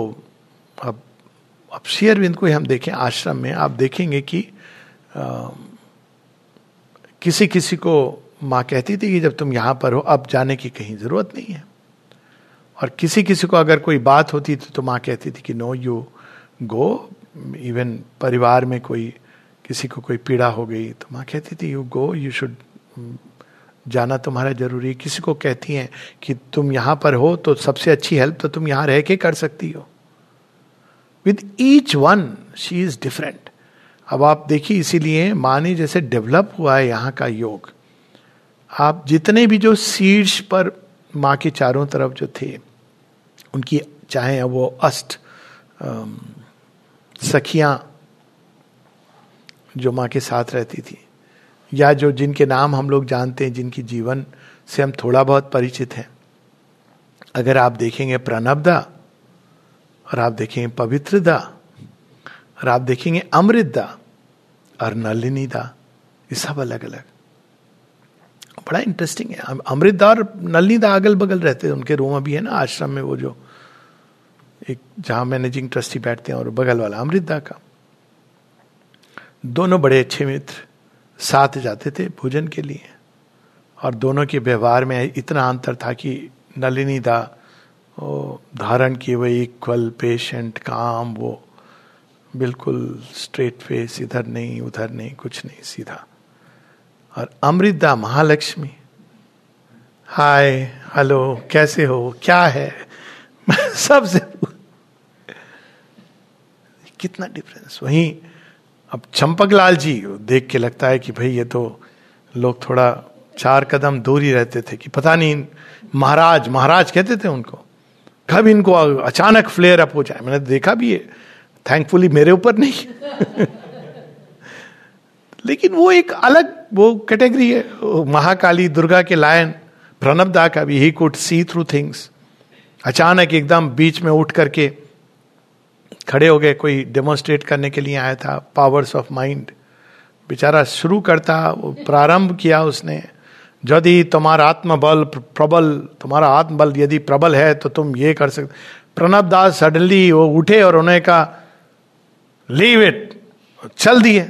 अब अब शेयरविंद को हम देखें आश्रम में आप देखेंगे कि आ, किसी किसी को माँ कहती थी कि जब तुम यहाँ पर हो अब जाने की कहीं ज़रूरत नहीं है। और किसी किसी को अगर कोई बात होती तो, तो माँ कहती थी कि नो यू गो इवन परिवार में कोई किसी को कोई पीड़ा हो गई तो माँ कहती थी यू गो यू शुड जाना तुम्हारा ज़रूरी है। किसी को कहती हैं कि तुम यहाँ पर हो तो सबसे अच्छी हेल्प तो तुम यहाँ रह के कर सकती हो। With each one she is different अब आप देखिए इसीलिए माँ ने जैसे डेवलप हुआ है यहाँ का योग। आप जितने भी जो शीर्ष पर माँ के चारों तरफ़ जो थे, उनकी चाहे वो अष्ट सखियाँ जो माँ के साथ रहती थी, या जो जिनके नाम हम लोग जानते हैं, जिनकी जीवन से हम थोड़ा बहुत परिचित हैं। अगर आप देखेंगे प्रणबदा और आप देखेंगे पवित्रदा और आप देखेंगे अमृतदा और नलिनीदा ये सब अलग अलग बड़ा इंटरेस्टिंग है। अमृतदा और नलिनीदा अगल बगल रहते हैं, उनके रूम अभी है ना, आश्रम में वो जो एक, जहाँ मैनेजिंग ट्रस्टी बैठते हैं और बगल वाला, अमृतदा का। दोनों बड़े अच्छे मित्र, साथ जाते थे भोजन के लिए। और दोनों के व्यवहार में इतना अंतर था कि नलिनी दा वो धारण किए हुए इक्वल पेशेंट काम, वो बिल्कुल स्ट्रेट फेस इधर नहीं, उधर नहीं, कुछ नहीं, सीधा। और अमृता महालक्ष्मी। हाय, हेलो, कैसे हो? क्या है? सबसे कितना डिफरेंस वहीं अब चंपक लाल जी देख के लगता है कि भाई ये तो लोग थोड़ा चार कदम दूर ही रहते थे कि पता नहीं, महाराज महाराज कहते थे उनको, कब इनको अचानक फ्लेयर अप हो जाए? मैंने देखा भी है। थैंकफुली मेरे ऊपर नहीं। लेकिन वो एक अलग, वो कैटेगरी है महाकाली दुर्गा के लायन, प्रणब दा का भी he could see through things अचानक एकदम बीच में उठ करके खड़े हो गए, कोई डेमोन्स्ट्रेट करने के लिए आया था पावर्स ऑफ़ माइंड बेचारा शुरू करता, वो प्रारंभ किया उसने यदि तुम्हारा आत्मबल प्रबल, तुम्हारा आत्मबल यदि प्रबल है तो तुम ये कर सकते प्रणब दास सडनली वो उठे और उन्हें कहा लीव इट चल दिए.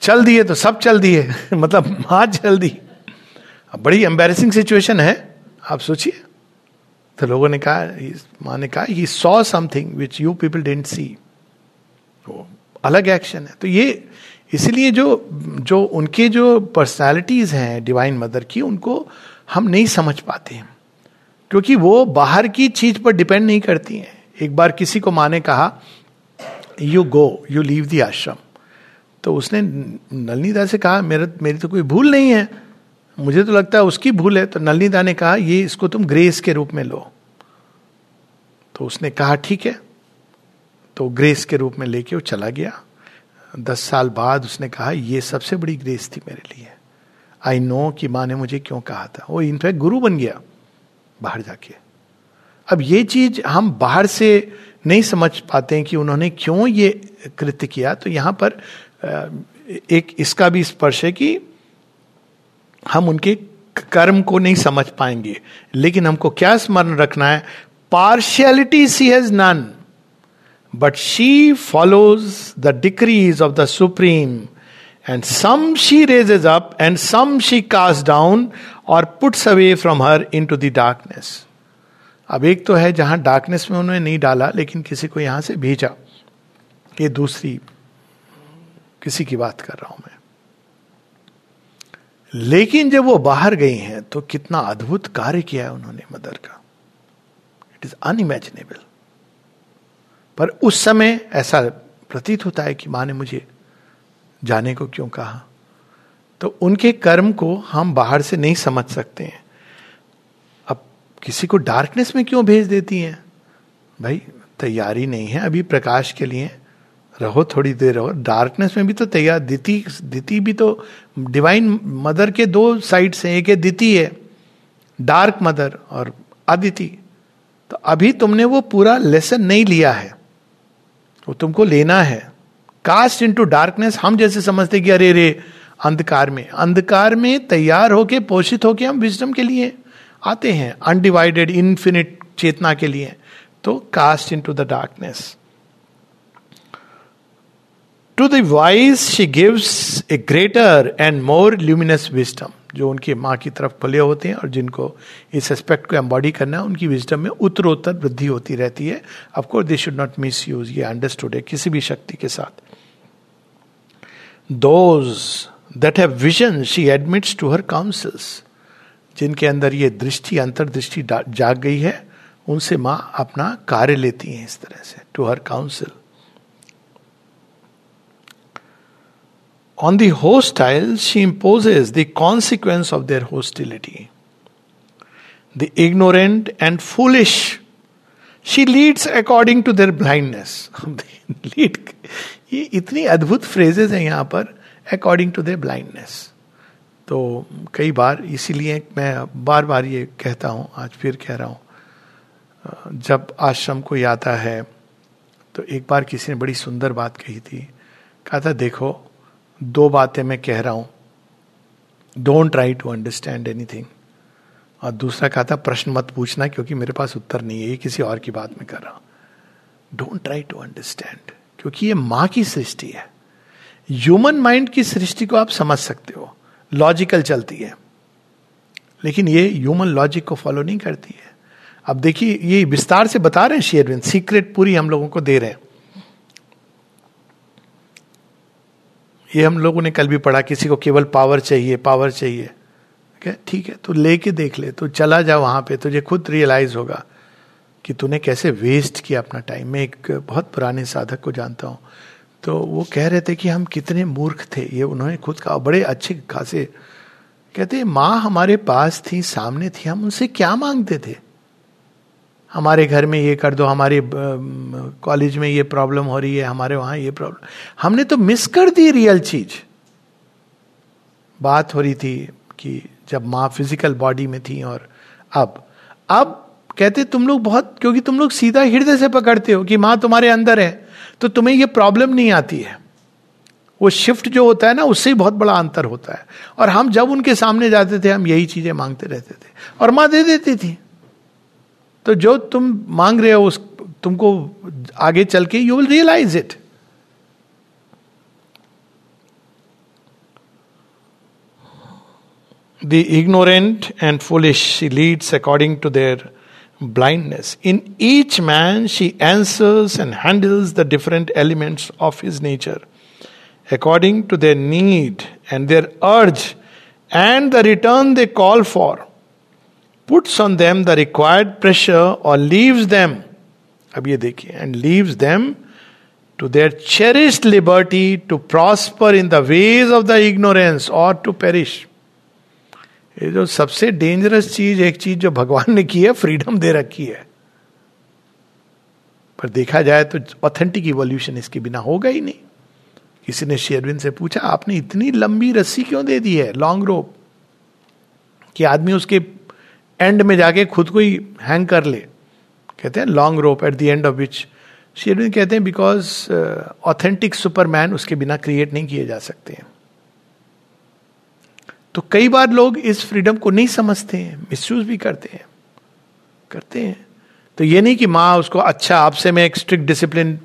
चल दिए तो सब चल दिए। मतलब हाथ चल दी। अब बड़ी एम्बेसिंग सिचुएशन है। आप सोचिए। तो लोगों ने कहा माँ ने कहा he saw something which you people didn't see अलग एक्शन है। तो ये इसलिए जो जो उनके जो पर्सनालिटीज हैं डिवाइन मदर की, उनको हम नहीं समझ पाते हैं। क्योंकि वो बाहर की चीज़ पर डिपेंड नहीं करती हैं। एक बार किसी को माँ ने कहा you go you leave the ashram तो उसने नलनीदा से कहा, मेरे, मेरी तो कोई भूल नहीं है। मुझे तो लगता है उसकी भूल है। तो नलनीदा ने कहा, ये इसको तुम ग्रेस के रूप में लो। तो उसने कहा, ठीक है। तो ग्रेस के रूप में लेके वो चला गया। दस साल बाद उसने कहा, ये सबसे बड़ी ग्रेस थी मेरे लिए। आई नो कि माँ ने मुझे क्यों कहा था। वो इनफैक्ट गुरु बन गया बाहर जाके। अब ये चीज़ हम बाहर से नहीं समझ पाते हैं कि उन्होंने क्यों ये कृत्य किया। तो यहाँ पर एक इसका भी स्पर्श है कि हम उनके कर्म को नहीं समझ पाएँगे, लेकिन हमको क्या स्मरण रखना है? Partiality she has none but she follows the decrees of the supreme and some she raises up and some she cast down और puts away from her into the darkness अब एक तो है जहाँ डार्कनेस में उन्होंने नहीं डाला, लेकिन किसी को यहाँ से भेजा ये दूसरी किसी की बात कर रहा हूँ मैं। लेकिन जब वो बाहर गई हैं तो कितना अद्भुत कार्य किया है उन्होंने मदर का। इट इज़ अनइमेजिनेबल पर उस समय ऐसा प्रतीत होता है कि माँ ने मुझे जाने को क्यों कहा? तो उनके कर्म को हम बाहर से नहीं समझ सकते हैं। अब किसी को डार्कनेस में क्यों भेज देती हैं? भाई, तैयारी नहीं है अभी प्रकाश के लिए। रहो थोड़ी देर रहो। डार्कनेस में भी तो तैयार, दिति दिति भी तो डिवाइन मदर के दो साइड्स हैं, एक है दिति है डार्क मदर और अदिति। तो अभी तुमने वो पूरा लेसन नहीं लिया है। वो तुमको लेना है। कास्ट इन टू डार्कनेस हम जैसे समझते कि अरे रे, अंधकार में। अंधकार में तैयार होके, पोषित होके हम विजडम के लिए आते हैं। अनडिवाइडेड इन्फिनिट चेतना के लिए। तो cast into the darkness to the wise she gives a greater and more luminous wisdom जो उनकी माँ की तरफ़ खुले होते हैं और जिनको इस एस्पेक्ट को एम्बॉडी करना है, उनकी विजडम में उत्तरोत्तर वृद्धि होती रहती है। Of course they should not misuse ये अंडरस्टूड है, किसी भी शक्ति के साथ। Those that have vision she admits to her councils जिनके अंदर ये दृष्टि, अंतर्दृष्टि जाग गई है, उनसे माँ अपना कार्य लेती हैं इस तरह से to her council On the hostile, she imposes the consequence of their hostility. The ignorant and foolish, she leads according to their blindness. Lead, ये इतनी अद्भुत फ्रेजेस हैं यहाँ पर अकॉर्डिंग टू देर ब्लाइंडनेस तो कई बार इसीलिए मैं बार बार ये कहता हूँ आज फिर कह रहा हूँ जब आश्रम को आता है तो एक बार किसी ने बड़ी सुंदर बात कही थी कहा था देखो दो बातें मैं कह रहा हूँ। Don't try to understand anything और दूसरा कहा था, प्रश्न मत पूछना क्योंकि मेरे पास उत्तर नहीं है। ये किसी और की बात में कर रहा हूँ। डोंट ट्राई टू अंडरस्टैंड क्योंकि ये माँ की सृष्टि है। ह्यूमन माइंड की सृष्टि को आप समझ सकते हो। लॉजिकल चलती है। लेकिन ये ह्यूमन लॉजिक को फॉलो नहीं करती है। अब देखिए, ये विस्तार से बता रहे हैं शेयरविंद सीक्रेट पूरी हम लोगों को दे रहे हैं। ये हम लोगों ने कल भी पढ़ा, किसी को केवल पावर चाहिए पावर चाहिए। ठीक है तो लेके देख ले तो चला जा वहाँ पे, तुझे खुद रियलाइज़ होगा कि तूने कैसे वेस्ट किया अपना टाइम मैं एक बहुत पुराने साधक को जानता हूँ। तो वो कह रहे थे कि हम कितने मूर्ख थे, ये उन्होंने खुद कहा बड़े अच्छे खासे, कहते, माँ हमारे पास थी, सामने थी, हम उनसे क्या मांगते थे? हमारे घर में ये कर दो, हमारे कॉलेज में ये प्रॉब्लम हो रही है, हमारे वहाँ ये प्रॉब्लम। हमने तो मिस कर दी रियल चीज़। बात हो रही थी कि जब माँ फ़िज़िकल बॉडी में थी और अब अब कहते तुम लोग बहुत, क्योंकि तुम लोग सीधा हृदय से पकड़ते हो कि माँ तुम्हारे अंदर है तो तुम्हें ये प्रॉब्लम नहीं आती है। वो शिफ्ट जो होता है ना, उससे ही बहुत बड़ा अंतर होता है। और हम जब उनके सामने जाते थे, हम यही चीज़ें मांगते रहते थे। और माँ दे देती थी। तो जो तुम मांग रहे हो उस तुमको आगे चल के you will realize it the ignorant and foolish she leads according to their blindness. In each man, she answers and handles the different elements of his nature according to their need and their urge and the return they call for. Puts on them the required pressure और लीव्स देम अब ये देखिए and leaves them to their cherished liberty to prosper in the ways of the ignorance और टू पेरिश ये जो सबसे डेंजरस चीज़, एक चीज़ जो भगवान ने की है फ्रीडम दे रखी है। पर देखा जाए तो ऑथेंटिक इवोल्यूशन इसके बिना होगा ही नहीं। किसी ने शेरविन से पूछा, आपने इतनी लंबी रस्सी क्यों दे दी है? लॉन्ग रोप कि आदमी उसके एंड में जाके खुद को ही हैंग कर ले। कहते हैं long rope at the end of which Sherwin कहते हैं बिकॉज़ ऑथेंटिक सुपरमैन उसके बिना क्रिएट नहीं किए जा सकते हैं। तो कई बार लोग इस फ्रीडम को नहीं समझते हैं मिसयूज भी करते हैं करते हैं। तो ये नहीं कि माँ उसको अच्छा आपसे मैं एक स्ट्रिक्ट डिसिप्लिन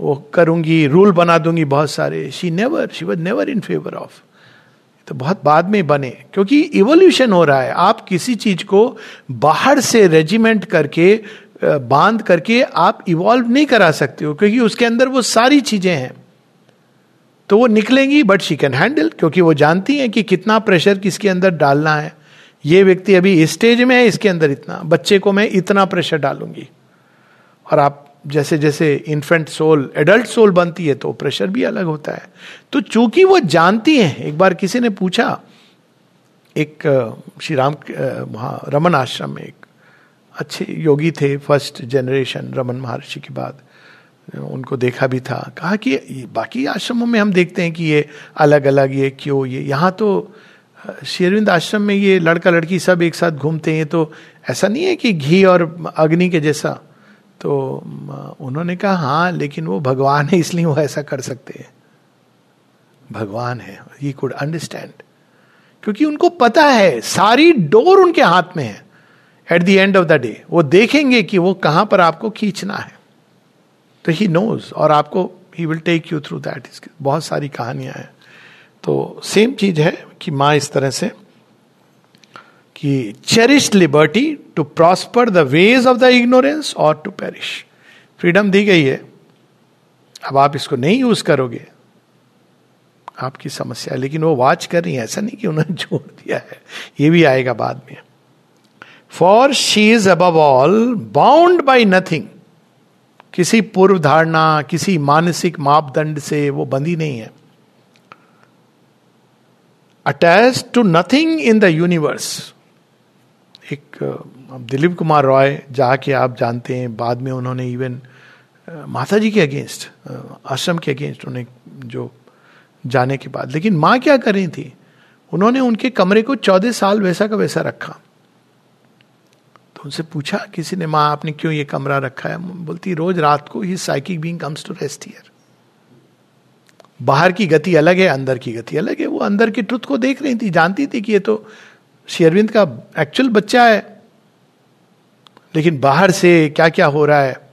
वो करूँगी रूल बना दूँगी बहुत सारे। She never she was never in favour of तो बहुत बाद में बने, क्योंकि इवोल्यूशन हो रहा है। आप किसी चीज़ को बाहर से रेजिमेंट करके बाँध करके आप इवॉल्व नहीं करा सकते हो, क्योंकि उसके अंदर वो सारी चीज़ें हैं। तो वो निकलेंगी बट शी कैन हैंडल क्योंकि वो जानती हैं कि कितना प्रेशर किसके अंदर डालना है। ये व्यक्ति अभी इस स्टेज में है, इसके अंदर इतना। बच्चे को मैं इतना प्रेशर डालूँगी। और आप जैसे जैसे इन्फेंट सोल एडल्ट सोल बनती है तो प्रेशर भी अलग होता है। तो चूँकि वो जानती हैं, एक बार किसी ने पूछा, एक श्री राम वहाँ रमन आश्रम में एक अच्छे योगी थे फ़र्स्ट जनरेशन रमन महर्षि के बाद, उनको देखा भी था। कहा कि बाकी आश्रमों में हम देखते हैं कि ये अलग अलग, ये क्यों, ये यहाँ तो शेरविंद आश्रम में ये लड़का लड़की सब एक साथ घूमते हैं तो ऐसा नहीं है कि घी और अग्नि के जैसा तो उन्होंने कहा हाँ लेकिन वो भगवान है, इसलिए वो ऐसा कर सकते हैं. भगवान है ही कुड अंडरस्टैंड क्योंकि उनको पता है, सारी डोर उनके हाथ में है at the end of the day वो देखेंगे कि वो कहाँ पर आपको खींचना है। तो ही नोज़ और आपको he will take you through that बहुत सारी कहानियाँ हैं। तो सेम चीज़ है कि माँ इस तरह से कि cherish liberty to prosper the ways of the ignorance और टू पेरिश फ्रीडम दी गई है। अब आप इसको नहीं यूज़ करोगे। आपकी समस्या। है लेकिन वो वॉच कर रही है। ऐसा नहीं कि उन्होंने छोड़ दिया है। ये भी आएगा बाद में। For she is above all bound by nothing किसी पूर्व धारणा किसी मानसिक मापदंड से वो बंधी नहीं है। Attach to nothing in the universe एक दिलीप कुमार रॉय जाके आप जानते हैं, बाद में उन्होंने इवन माता जी के अगेंस्ट आश्रम के अगेंस्ट उन्हें जो जाने के बाद। लेकिन माँ क्या कर रही थी? उन्होंने उनके कमरे को चौदह साल वैसा का वैसा रखा। तो उनसे पूछा, किसी ने, माँ, आपने क्यों ये कमरा रखा है? बोलती, रोज रात को he psychic being comes to rest here बाहर की गति अलग है, अंदर की गति अलग है। वो अंदर की ट्रुथ को देख रही थी, जानती थी कि ये तो शेरविंद का एक्चुअल बच्चा है, लेकिन बाहर से क्या क्या हो रहा है?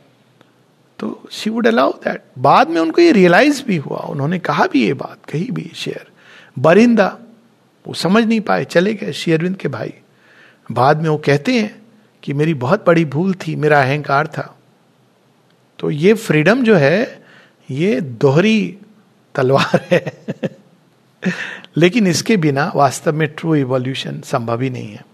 तो शी वुड अलाउ दैट बाद में उनको ये रियलाइज़ भी हुआ, उन्होंने कहा भी ये बात, कही भी शेयर बरिंदा, वो समझ नहीं पाए, चले गए शेयरविंद के भाई। बाद में वो कहते हैं कि मेरी बहुत बड़ी भूल थी, मेरा अहंकार था। तो ये फ्रीडम जो है, ये दोहरी तलवार है। लेकिन इसके बिना वास्तव में ट्रू इवोल्यूशन संभव ही नहीं है।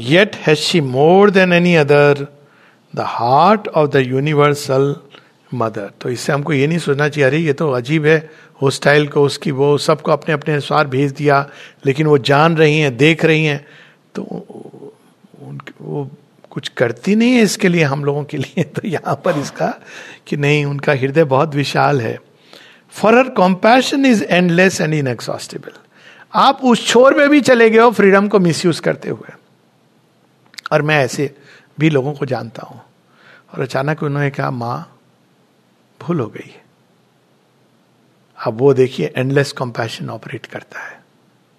Yet has she more than any other the heart of the universal mother तो इससे हमको ये नहीं सोचना चाहिए, अरे ये तो अजीब है होस्टाइल को, उसकी वो, सबको अपने अपने अनुसार भेज दिया, लेकिन वो जान रही हैं, देख रही हैं तो वो कुछ करती नहीं है इसके लिए हम लोगों के लिए। तो यहाँ पर इसका कि नहीं, उनका हृदय बहुत विशाल है। For her compassion is endless and इन आप उस छोर में भी चले गए हो फ्रीडम को मिसयूज करते हुए। और मैं ऐसे भी लोगों को जानता हूँ। और अचानक उन्होंने कहा, माँ, भूल हो गई अब वो देखिए एंडलेस कॉम्पैशन ऑपरेट करता है।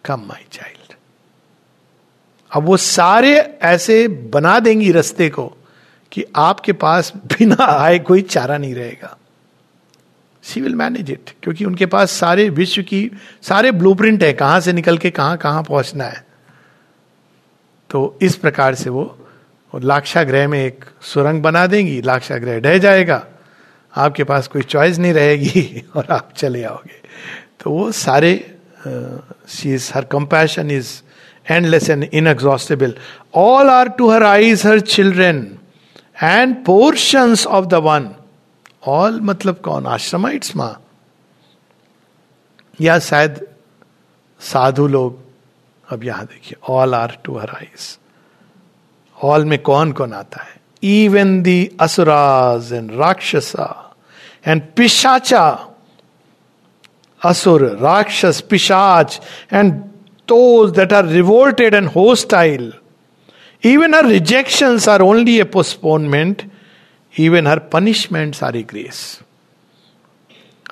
कम माई चाइल्ड अब वो सारे ऐसे बना देंगी रस्ते को कि आपके पास बिना आए कोई चारा नहीं रहेगा। सी विल मैनेज इट क्योंकि उनके पास सारे विश्व की, सारे ब्लूप्रिंट है, कहाँ से निकल के कहाँ कहाँ पहुँचना है। तो इस प्रकार से वो लाक्षाग्रह में एक सुरंग बना देंगी, लाक्षाग्रह ढह जाएगा। आपके पास कोई चॉइस नहीं रहेगी और आप चले आओगे। तो वो सारे she is her compassion is endless and inexhaustible. All are to her eyes her children and portions of the one. All मतलब कौन आश्रमाइट्स माँ या शायद साधु लोग अब यहाँ देखिए all are to her eyes all में कौन कौन आता है even the asuras and rakshasas and pishachas असुर राक्षस पिशाच and those that are revolted and hostile. Even her rejections are only a postponement. Even her punishments are a grace.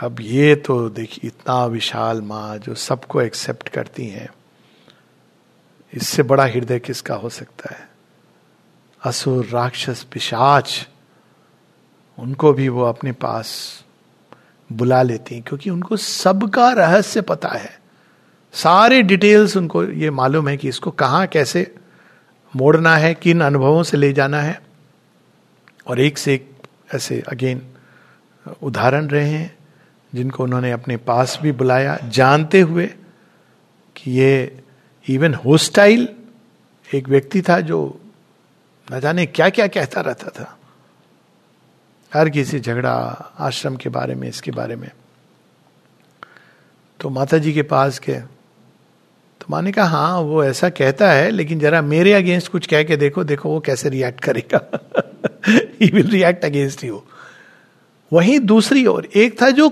अब ये तो देखिए इतना विशाल माँ जो सबको एक्सेप्ट करती हैं इससे बड़ा हृदय किसका हो सकता है असुर राक्षस पिशाच उनको भी वो अपने पास बुला लेती हैं क्योंकि उनको सबका रहस्य पता है सारे डिटेल्स उनको ये मालूम है कि इसको कहाँ कैसे मोड़ना है, किन अनुभवों से ले जाना है। और एक से एक ऐसे, अगेन, उदाहरण रहे हैं, जिनको उन्होंने अपने पास भी बुलाया। जानते हुए कि ये इवन होस्टाइल एक व्यक्ति था जो न जाने क्या क्या कहता रहता था। हर किसी झगड़ा, आश्रम के बारे में, इसके बारे में। तो माता जी के पास तो माँ ने कहा हाँ वो ऐसा कहता है, लेकिन जरा मेरे अगेंस्ट कुछ कह के देखो देखो वो कैसे रिएक्ट करेगा. He will react against you वही दूसरी ओर, एक था जो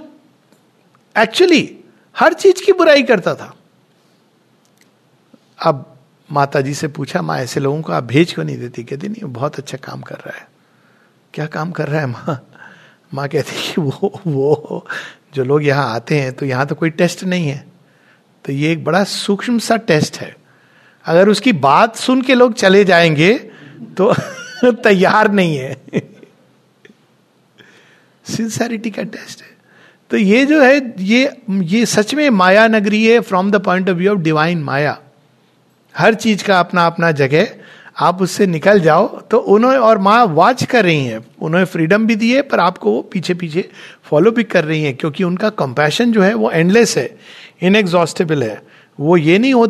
एक्चुअली हर चीज़ की बुराई करता था। अब माता जी से पूछा, माँ, ऐसे लोगों को आप भेज क्यों नहीं देती? कहती, नहीं बहुत अच्छा काम कर रहा है। क्या काम कर रहा है, माँ? माँ कहती कि, वो वो जो लोग यहाँ आते हैं तो यहाँ तो कोई टेस्ट नहीं है। तो ये एक बड़ा सूक्ष्म सा टेस्ट है। अगर उसकी बात सुन के लोग चले जाएँगे तो तैयार नहीं है। सिंसेरिटी का टेस्ट है। तो ये जो है, ये ये सच में माया नगरी है from the point of view of divine maya. हर चीज़ का अपना अपना जगह। आप उससे निकल जाओ तो उन्होंने और माँ वॉच कर रही हैं। उन्होंने फ्रीडम भी दी है पर आपको वो पीछे पीछे फॉलो भी कर रही हैं, क्योंकि उनका कंपैशन जो है वो एंडलेस है इनएग्जॉस्टेबल है। वो ये नहीं हो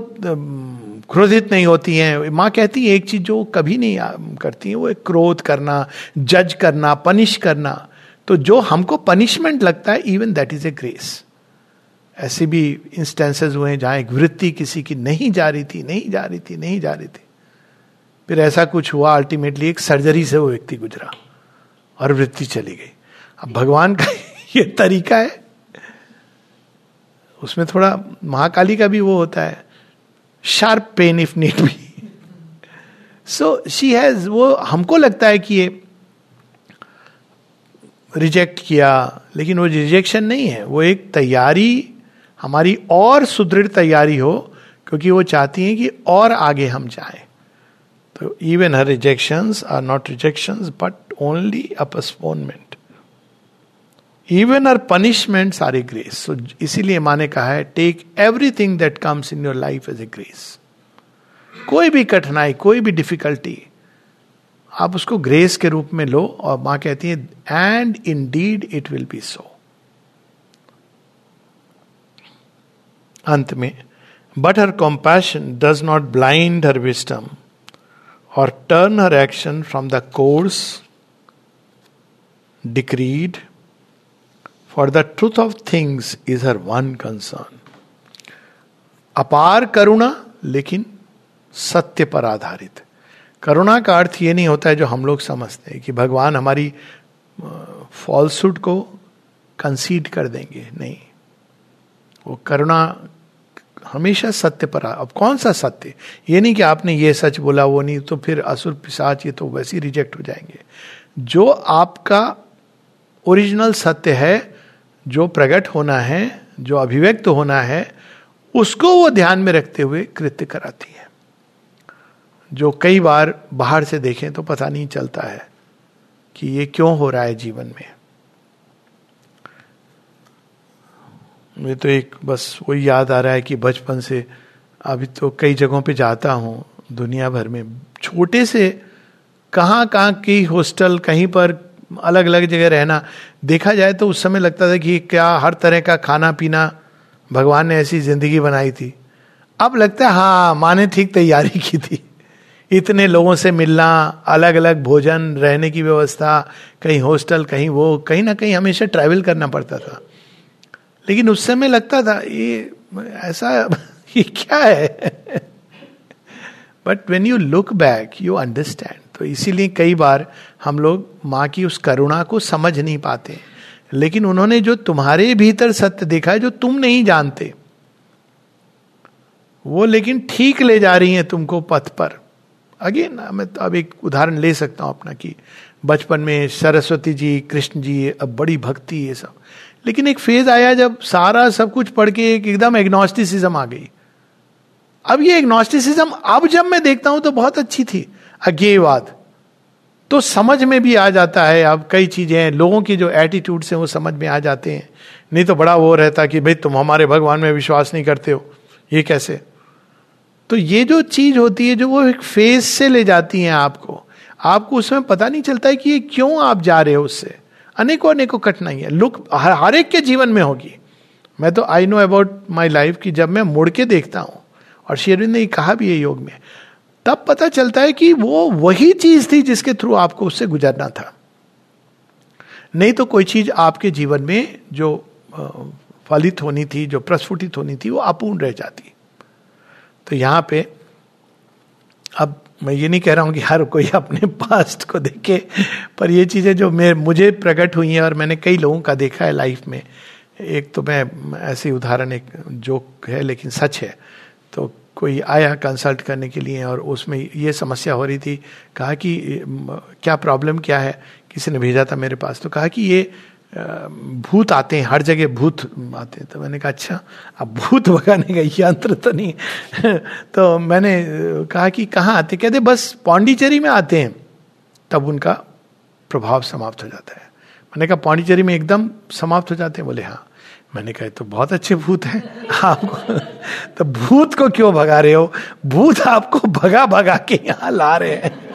क्रोधित नहीं होती हैं। माँ कहती है, एक चीज़ जो कभी नहीं करती है, वो एक क्रोध करना जज करना पनिश करना। तो जो हमको पनिशमेंट लगता है even that is a grace ऐसे भी इंस्टेंसेस हुए हैं जहाँ एक वृत्ति किसी की नहीं जा रही थी, नहीं जा रही थी, नहीं जा रही थी। फिर ऐसा कुछ हुआ अल्टीमेटली एक सर्जरी से वो व्यक्ति गुजरा और वृत्ति चली गई। अब भगवान का ये तरीका है। उसमें थोड़ा महाकाली का भी वो होता है। Sharp pain if need be so she has वो हमको लगता है कि ये रिजेक्ट किया, लेकिन वो रिजेक्शन नहीं है। वो एक तैयारी, हमारी और सुदृढ़ तैयारी हो, क्योंकि वो चाहती हैं कि और आगे हम जाएँ। तो even her rejection are not rejection but only a postponement even her punishment are a grace so इसीलिए माने कहा है take everything that comes in your life as a grace कोई भी कठिनाई, कोई भी डिफिकल्टी आप उसको ग्रेस के रूप में लो और माँ कहती है and indeed it will be so अंत में but her compassion does not blind her wisdom और turn her action from the course decreed for the truth of things is her one concern अपार करुणा, लेकिन सत्य पर आधारित। करुणा का अर्थ ये नहीं होता है जो हम लोग समझते हैं कि भगवान हमारी फॉल्सूट को कंसीड कर देंगे। नहीं। वो करुणा हमेशा सत्य पर आ अब कौन सा सत्य? ये नहीं कि आपने ये सच बोला, वो नहीं तो फिर असुर पिशाच ये तो वैसे ही रिजेक्ट हो जाएँगे। जो आपका ओरिजिनल सत्य है, जो प्रकट होना है, जो अभिव्यक्त होना है, उसको वो ध्यान में रखते हुए कृत्य कराती है। जो कई बार बाहर से देखें तो पता नहीं चलता है कि ये क्यों हो रहा है जीवन में। मुझे तो एक बस वही याद आ रहा है कि बचपन से अभी तो कई जगहों पे जाता हूँ, दुनिया भर में। छोटे से कहाँ कहाँ की हॉस्टल, कहीं पर अलग अलग जगह रहना, देखा जाए तो उस समय लगता था कि क्या हर तरह का खाना पीना भगवान ने ऐसी ज़िंदगी बनाई थी। अब लगता है हाँ माँ ने ठीक तैयारी की थी। इतने लोगों से मिलना अलग अलग भोजन, रहने की व्यवस्था, कहीं हॉस्टल, कहीं वो, कहीं ना कहीं हमेशा ट्रैवल करना पड़ता था। लेकिन उस समय लगता था, ये, ऐसा, ये क्या है? But when you look back you understand तो इसीलिए कई बार हम लोग माँ की उस करुणा को समझ नहीं पाते लेकिन उन्होंने जो तुम्हारे भीतर सत्य देखा है, जो तुम नहीं जानते, वो लेकिन ठीक ले जा रही हैं तुमको पथ पर। अगेन मैं तो अब एक उदाहरण ले सकता हूँ अपना कि बचपन में सरस्वती जी, कृष्ण जी अब बड़ी भक्ति, ये सब। लेकिन एक फ़ेज़ आया जब सारा सब कुछ पढ़ के एक एकदम एग्नोस्टिसिज्म आ गई। अब ये एग्नोस्टिसिज्म अब जब मैं देखता हूँ तो बहुत अच्छी थी। अज्ञेयवाद तो समझ में भी आ जाता है। अब कई चीज़ें लोगों की जो एटीट्यूड से वो समझ में आ जाते हैं। नहीं तो बड़ा वो रहता कि भाई तुम हमारे भगवान में विश्वास नहीं करते हो। ये कैसे? तो ये जो चीज़ होती है, जो वो एक फ़ेज़ से ले जाती है आपको आपको उसमें पता नहीं चलता है कि ये क्यों आप जा रहे हो उससे। अनेकों अनेकों कठिनाई है। लुक हर हर एक के जीवन में होगी। मैं तो I know about my life कि जब मैं मुड़ के देखता हूँ, और शेरविंद ने कहा भी है योग में, तब पता चलता है कि वो वही चीज़ थी जिसके थ्रू आपको उससे गुजरना था। नहीं तो कोई चीज़ आपके जीवन में जो फलित होनी थी, जो प्रस्फुटित होनी थी, वो अपूर्ण रह जाती। तो यहाँ पे, अब मैं ये नहीं कह रहा हूँ कि हर कोई अपने पास्ट को देखे, पर ये चीज़ें जो मैं मुझे प्रकट हुई हैं और मैंने कई लोगों का देखा है लाइफ में। एक तो मैं, ऐसे उदाहरण, एक जोक है, लेकिन सच है। तो कोई आया कंसल्ट करने के लिए और उसमें ये समस्या हो रही थी, कहा कि क्या प्रॉब्लम क्या है? किसी ने भेजा था मेरे पास। तो कहा कि ये भूत आते हैं, हर जगह भूत आते हैं। तो मैंने कहा अच्छा अब भूत भगाने का यंत्र तो नहीं। तो मैंने कहा कि कहाँ आते कहते, बस पौंडीचेरी में आते हैं। तब उनका प्रभाव समाप्त हो जाता है। मैंने कहा, पौंडीचेरी में एकदम समाप्त हो जाते हैं? बोले हाँ। मैंने कहा तो बहुत अच्छे भूत हैं। आपको तो भूत को क्यों भगा रहे हो? भूत आपको भगा भगा के यहाँ ला रहे हैं।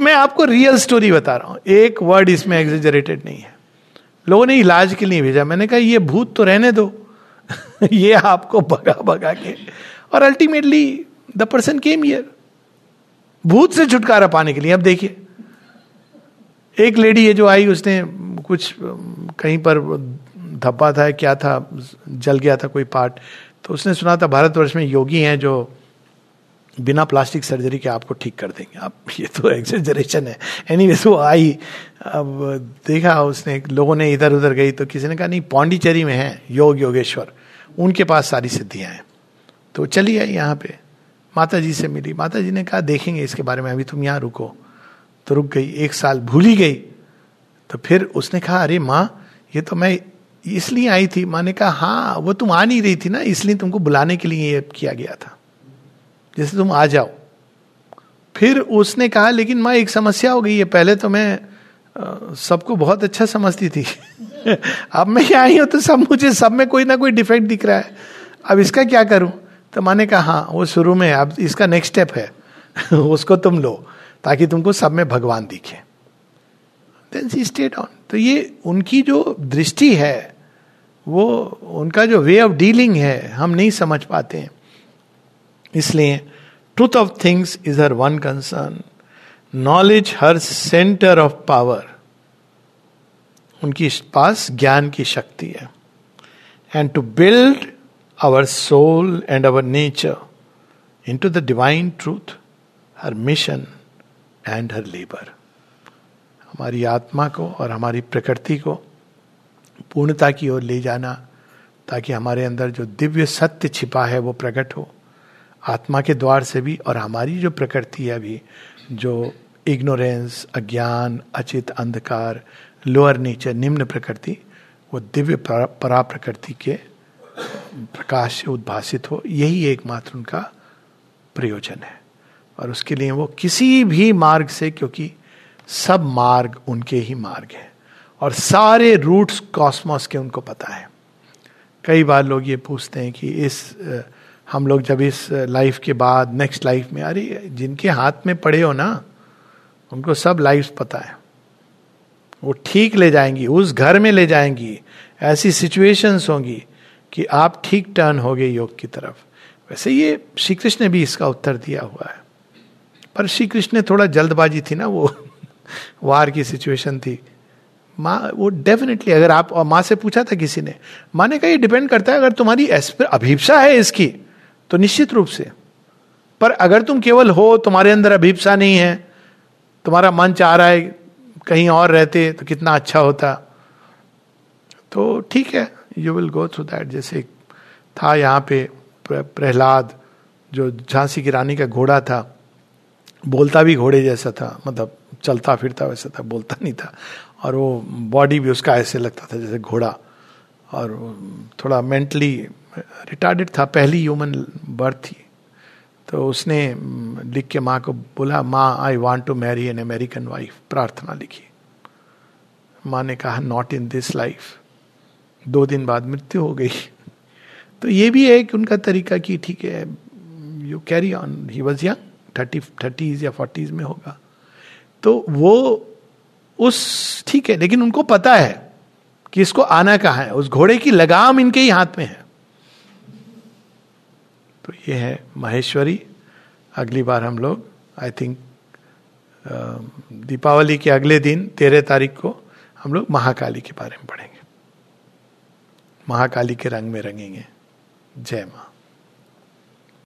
मैं आपको रियल स्टोरी बता रहा हूँ। एक वर्ड इसमें एग्जेजरेटेड नहीं है। लोगों ने इलाज के लिए भेजा। मैंने कहा, ये भूत तो रहने दो। ये आपको भगा भगा के। और अल्टीमेटली द पर्सन केम ईयर भूत से छुटकारा पाने के लिए। अब देखिए, एक लेडी है जो आई, उसने कुछ, कहीं पर धब्बा था, क्या था, जल गया था कोई पार्ट तो उसने सुना था, भारतवर्ष में योगी हैं जो बिना प्लास्टिक सर्जरी के आपको ठीक कर देंगे। आप, ये तो एक्सेजरेशन है। एनी वो आई, अब देखा उसने, लोगों ने इधर उधर गई तो किसी ने कहा, नहीं, पौंडीचेरी में है, योग योगेश्वर। उनके पास सारी सिद्धियाँ हैं। तो चली आई यहाँ पे। माता जी से मिली। माता जी ने कहा, देखेंगे इसके बारे में, अभी तुम यहाँ रुको। तो रुक गई। एक साल भूल गई। तो फिर उसने कहा, अरे माँ, ये तो मैं इसलिए आई थी। माँ ने कहा हाँ वो तुम आ नहीं रही थी ना, इसलिए तुमको बुलाने के लिए ये किया गया था। जैसे तुम आ जाओ। फिर उसने कहा, लेकिन माँ, एक समस्या हो गई है। पहले तो मैं सबको बहुत अच्छा समझती थी। अब मैं यहाँ आई हूँ तो सब मुझे, सब में कोई ना कोई डिफेक्ट दिख रहा है। अब इसका क्या करूँ? तो माने कहा हाँ वो शुरू में अब इसका नेक्स्ट स्टेप है। उसको तुम लो, ताकि तुमको सब में भगवान दिखे। देन सी स्टेट ऑन तो ये उनकी जो दृष्टि है, वो, उनका जो वे ऑफ़ डीलिंग है, हम नहीं समझ पाते हैं। इसलिए truth of things is her one concern knowledge her centre of power उनकी पास ज्ञान की शक्ति है। And to build our soul and our nature into the divine truth her mission and her labour हमारी आत्मा को और हमारी प्रकृति को पूर्णता की ओर ले जाना, ताकि हमारे अंदर जो दिव्य सत्य छिपा है, वो प्रकट हो। आत्मा के द्वार से भी और हमारी जो प्रकृति है अभी, जो इग्नोरेंस, अज्ञान, अचित, अंधकार, लोअर नेचर, निम्न प्रकृति, वो दिव्य परा प्रकृति के प्रकाश से उद्भासित हो, यही एकमात्र उनका प्रयोजन है। और उसके लिए वो किसी भी मार्ग से, क्योंकि सब मार्ग उनके ही मार्ग हैं, और सारे रूट्स कॉस्मोस के उनको पता है। कई बार लोग ये पूछते हैं कि इस हम लोग जब इस लाइफ के बाद नेक्स्ट लाइफ में, अरे, जिनके हाथ में पड़े हो ना, उनको सब लाइफ पता है। वो ठीक ले जाएँगी, उस घर में ले जाएँगी, ऐसी सिचुएशंस होंगी कि आप ठीक टर्न हो गए योग की तरफ़। वैसे ये श्री कृष्ण ने भी इसका उत्तर दिया हुआ है। पर श्री कृष्ण ने थोड़ा जल्दबाजी थी ना, वो वार की सिचुएशन थी। माँ, वो डेफिनेटली अगर आप माँ से पूछा था किसी ने, माँ ने कहा, ये डिपेंड करता है, अगर तुम्हारी अभिप्सा है इसकी तो निश्चित रूप से। पर अगर तुम केवल हो, तुम्हारे अंदर अभिप्सा नहीं है, तुम्हारा मन चाह रहा है कहीं और रहते तो कितना अच्छा होता। तो ठीक है you will go through that जैसे था यहाँ पे प्रहलाद, जो झांसी की रानी का घोड़ा था, बोलता भी घोड़े जैसा था मतलब चलता फिरता वैसा था, बोलता नहीं था। और वो बॉडी भी उसका ऐसे लगता था जैसे घोड़ा। और थोड़ा मेंटली रिटार्डेड था, पहली ह्यूमन बर्थ थी। तो उसने लिख के माँ को बोला, माँ I want to marry an American wife प्रार्थना लिखी। माँ ने कहा नॉट इन दिस लाइफ दो दिन बाद मृत्यु हो गई। तो ये भी है कि उनका तरीका कि ठीक है you carry on he was young thirty thirties या फोर्टीज में होगा। तो वो उस, ठीक है, लेकिन उनको पता है कि इसको आना कहाँ है। उस घोड़े की लगाम इनके ही हाथ में है। तो ये है महेश्वरी। अगली बार हम लोग आई थिंक दीपावली के अगले दिन, तेरह तारीख को, हम लोग महाकाली के बारे में पढ़ेंगे। महाकाली के रंग में रंगेंगे। जय माँ।